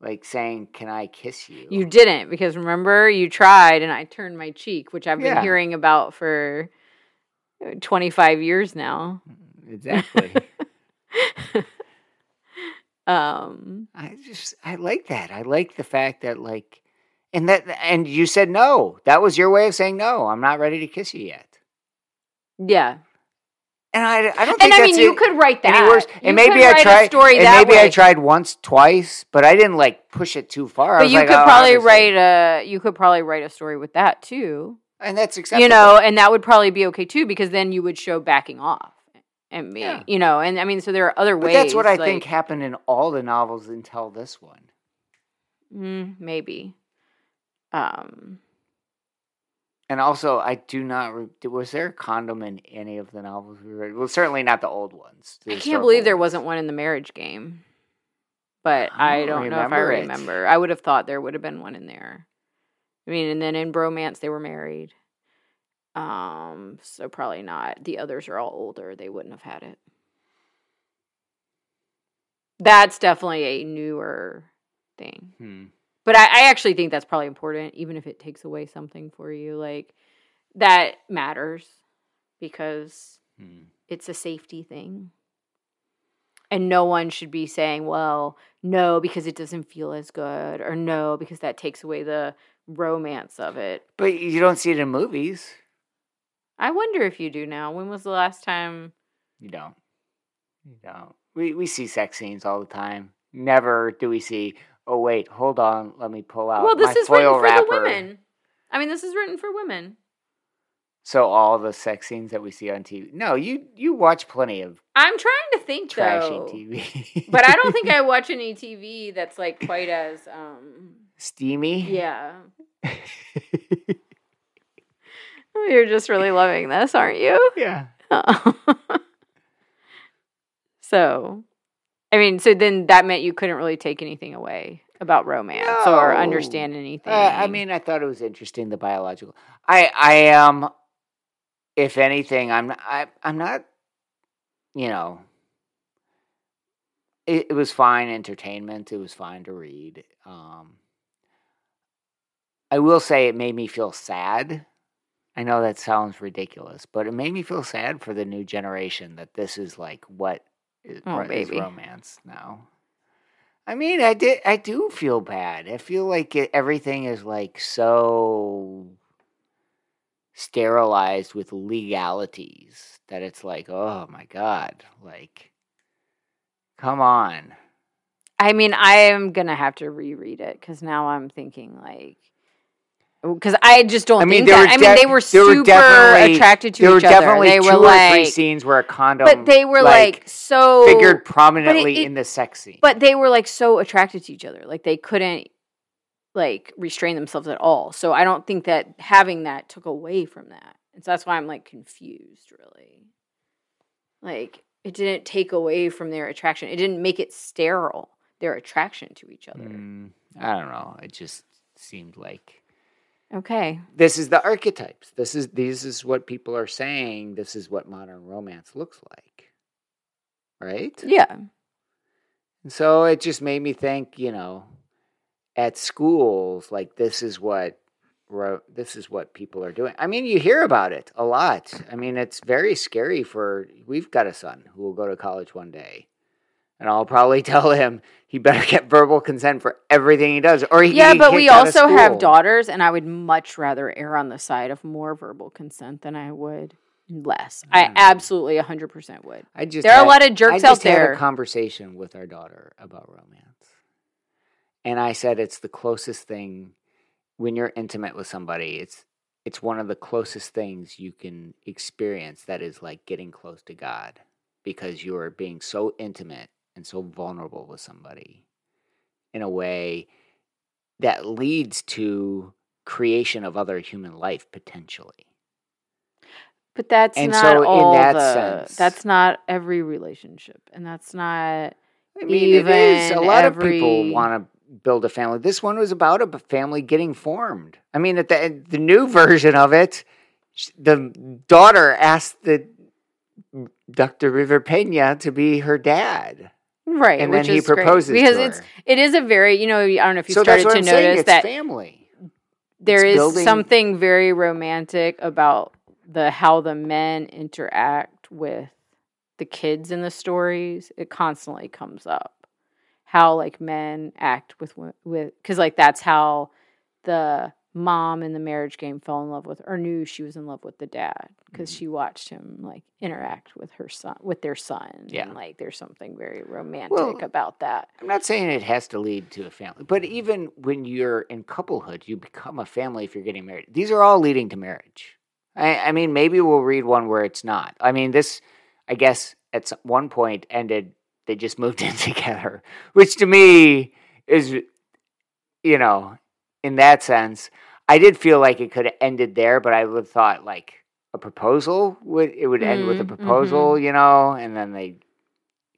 like saying, "Can I kiss you?" you didn't because remember you tried and I turned my cheek, which I've been Yeah. hearing about for uh, 25 years now. exactly. [LAUGHS] Um, I just I like that. I like the fact that like and that and you said no. That was your way of saying no. I'm not ready to kiss you yet. yeah. And I I don't think And I that's mean, you it could write that. any worse. You And maybe I tried story and maybe I tried once, twice, but I didn't like push it too far. I But you like, could "Oh, probably obviously." write a you could probably write a story with that too. and that's acceptable. You know, and that would probably be okay too because then you would show backing off and me, Yeah. you know, and I mean, so there are other ways. but ways. that's what I like, think happened in all the novels until this one. mm, maybe. Um, And also, I do not. Re- was there a condom in any of the novels we read? Well, certainly not the old ones. the I can't believe there ones. wasn't one in the marriage game, but I I don't don't know if I remember it. I would have thought there would have been one in there. I mean, and then in bromance they were married. Um, so probably not. The others are all older. They wouldn't have had it. That's definitely a newer thing. Hmm. But I, I actually think that's probably important, even if it takes away something for you. Like that matters because Hmm. it's a safety thing. And no one should be saying, well, no, because it doesn't feel as good, or no, because that takes away the romance of it. But you don't see it in movies. I wonder if you do now. When was the last time? You don't. You don't. We we see sex scenes all the time. Never do we see. Oh wait, hold on. Let me pull out. well, this is written for wrapper. the women. I mean, this is written for women. So all the sex scenes that we see on TV. No, you you watch plenty of I'm trying to think trashy though. TV. but I don't think I [LAUGHS] watch any TV that's like quite as um steamy. yeah. [LAUGHS] You're just really loving this, aren't you? yeah. [LAUGHS] so, I mean, so then that meant you couldn't really take anything away about romance or understand anything. Uh, I mean, I thought it was interesting the biological. I I am, if anything, I'm not, I I'm not, you know. It, it was fine entertainment. It was fine to read. Um, I will say it made me feel sad. I know that sounds ridiculous, but it made me feel sad for the new generation that this is like what is, Oh, ro- is baby. romance now. I mean, I did. I do feel bad. I feel like it, everything is like so sterilized with legalities that it's like, oh my god, like Come on. I mean, I am gonna have to reread it because now I'm thinking like, because I just don't I mean, think that. were I mean, de- they were there were super attracted to there were each other. definitely They two were or three like, scenes where a condom, but they were like, so figured prominently it- in the sex scene. But they were like so attracted to each other, like they couldn't like restrain themselves at all. So I don't think that having that took away from that, and so that's why I'm like confused, really. Like it didn't take away from their attraction. It didn't make it sterile. Their attraction to each other. Mm, I don't know. It just seemed like Okay. this is the archetypes. This is this is what people are saying. This is what modern romance looks like, right? Yeah. And so it just made me think. You know, at schools, like this is what ro- this is what people are doing. I mean, you hear about it a lot. I mean, it's very scary for. We've got a son who will go to college one day. And I'll probably [LAUGHS] tell him he better get verbal consent for everything he does, or he Yeah, but we kicked out of also have daughters, and I would much rather err on the side of more verbal consent than I would less. I Mm. absolutely 100% would. I just There are a lot of jerks I out had there. a conversation with our daughter about romance, and I said it's the closest thing when you're intimate with somebody. It's it's one of the closest things you can experience that is like getting close to God because you are being so intimate and so vulnerable with somebody in a way that leads to creation of other human life potentially. But that's And not so in all that the, sense- That's not every relationship, and that's not. I mean, it is. A Even lot of people want to build a family. This one was about a family getting formed. I mean, at the the new [LAUGHS] version of it, the daughter asked the mm, Dr. River Pena to be her dad, Right, and which then he proposes because it's it is a very you know I don't know if you so started to I'm notice that family. there it's is building- something very romantic about the how the men interact with the kids in the stories. It constantly comes up. How like men act with with because like that's how the mom in the marriage game fell in love with or knew she was in love with the dad because Mhm. she watched him like interact with her son with their son Yeah. and like there's something very romantic Well, about that I'm not saying it has to lead to a family, but even when you're in couplehood, you become a family if you're getting married. These are all leading to marriage. I, I mean, maybe we'll read one where it's not. I mean, this, I guess, at one point ended. They just [LAUGHS] moved in together, which to me is, you know, in that sense, I did feel like it could have ended there, but I would have thought like a proposal would it would end with a Mm, proposal, you know, and then they, you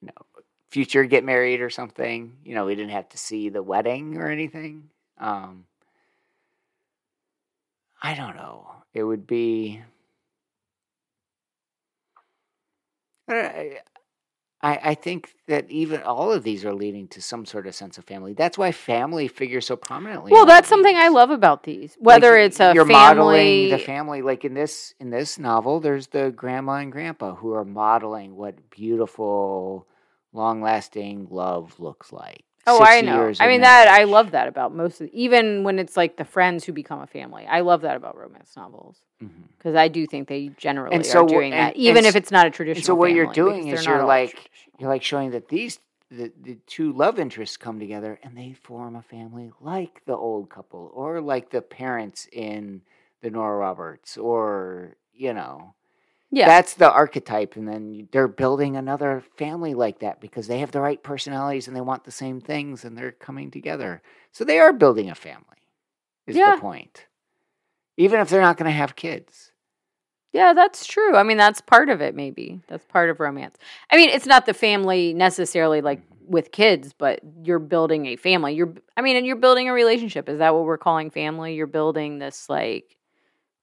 know, future get married or something. You know, we didn't have to see the wedding or anything. Um, I don't know. It would be. I, I I think that even all of these are leading to some sort of sense of family. That's why family figures so prominently. well that's something i love about these Like, whether it's a you're family modeling the family like in this in this novel there's the grandma and grandpa who are modeling what beautiful long lasting love looks like Oh, I know. I mean that I love that about most of even when it's like the friends who become a family. I love that about romance novels Mhm. because I do think they generally And so are doing and- that, even if it's not a traditional. Novel. So what you're doing is you're like- you're like showing that these the, the two love interests come together and they form a family like the old couple or like the parents in the Nora Roberts or you know yeah, that's the archetype and then they're building another family like that because they have the right personalities and they want the same things and they're coming together so they are building a family is Yeah. the point even if they're not going to have kids yeah, that's true. I mean, that's part of it. Maybe that's part of romance. I mean, it's not the family necessarily like mm-hmm. with kids, but you're building a family. You're, I mean, and you're building a relationship. Is that what we're calling family? You're building this like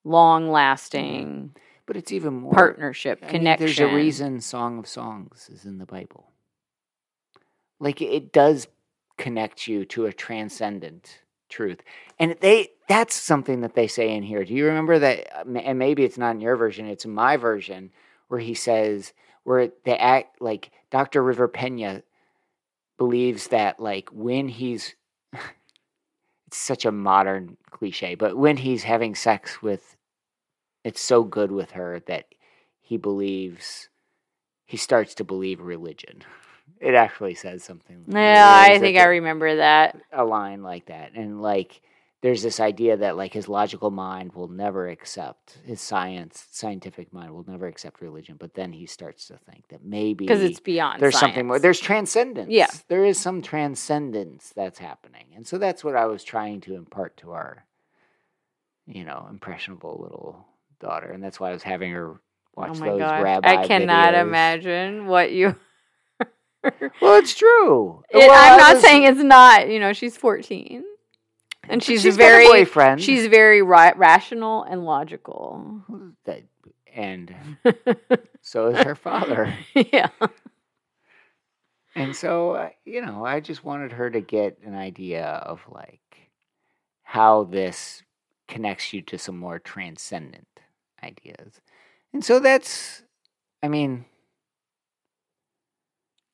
long lasting mm-hmm. But it's even more. Partnership I mean, connection. there's a reason song of songs is in the bible. Like it does connect you to a transcendent truth. And they that's something that they say in here. Do you remember that uh, and maybe it's not in your version it's in my version where he says where they act like dr river pena believes that like when he's [LAUGHS] it's such a modern cliche but when he's having sex with it's so good with her that he believes he starts to believe religion [LAUGHS] It actually says something. Yeah, I think I remember that. a line like that, and like there's this idea that like his logical mind will never accept his science, scientific mind will never accept religion, but then he starts to think that maybe Because it's beyond. there's something more. There's transcendence. Yeah. there is some transcendence that's happening, and so that's what I was trying to impart to our, you know, impressionable little daughter, and that's why I was having her watch oh my those gosh. rabbi. I cannot videos. imagine what you. [LAUGHS] Well, it's true. It- Well, I'm not was- saying it's not. You know, she's 14, and but she's, she's got a very. boyfriend. She's very ra- rational and logical. That- and [LAUGHS] so is her father. yeah. And so, uh, you know, I just wanted her to get an idea of like how this connects you to some more transcendent ideas. And so that's, I mean,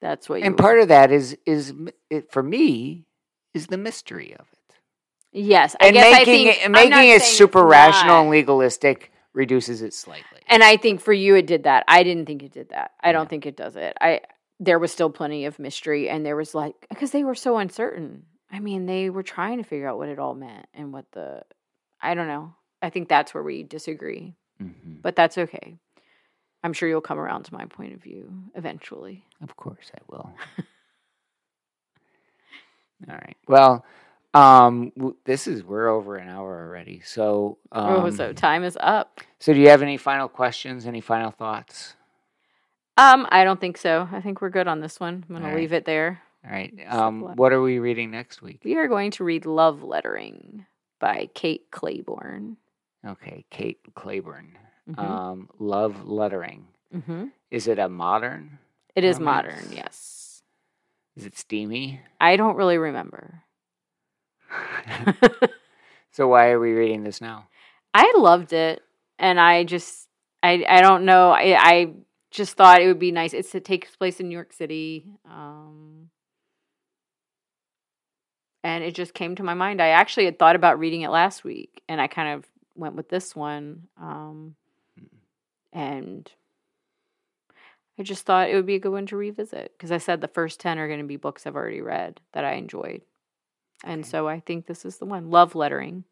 That's what you. and part of that is, is it, for me, is the mystery of it. Yes, I And guess I making think it, making it super rational and legalistic reduces it slightly. And I think for you it did that. I didn't think it did that. I don't Yeah. think it does it. I there was still plenty of mystery and there was like because they were so uncertain. I mean, they were trying to figure out what it all meant and what the I don't know. I think that's where we disagree. Mhm. But that's okay. I'm sure you'll come around to my point of view eventually. Of course I will. [LAUGHS] All right. Well, um, w- this is we're over an hour already. So, um, oh, so time is up. so do you have any final questions? Any final thoughts? Um, I don't think so. I think we're good on this one. I'm going All to right. leave it there. All right. Um, what are we reading next week? We are going to read Love Lettering by Kate Clayborn. Okay, Kate Clayborn. Mhm. Um, love lettering. hmm Is it a modern? It is romance? modern, yes. Is it steamy? I don't really remember. [LAUGHS] so why are we reading this now? I loved it, and I just, I, I don't know. I, I just thought it would be nice. It's it takes place in New York City, um, and it just came to my mind. I actually had thought about reading it last week, and I kind of went with this one, um, and I just thought it would be a good one to revisit because I said the first ten are going to be books I've already read that I enjoyed, and Okay. so I think this is the one. Love lettering.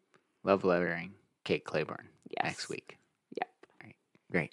Love lettering. Kate Clayborn. Yes. Next week. Yep. All right. Great.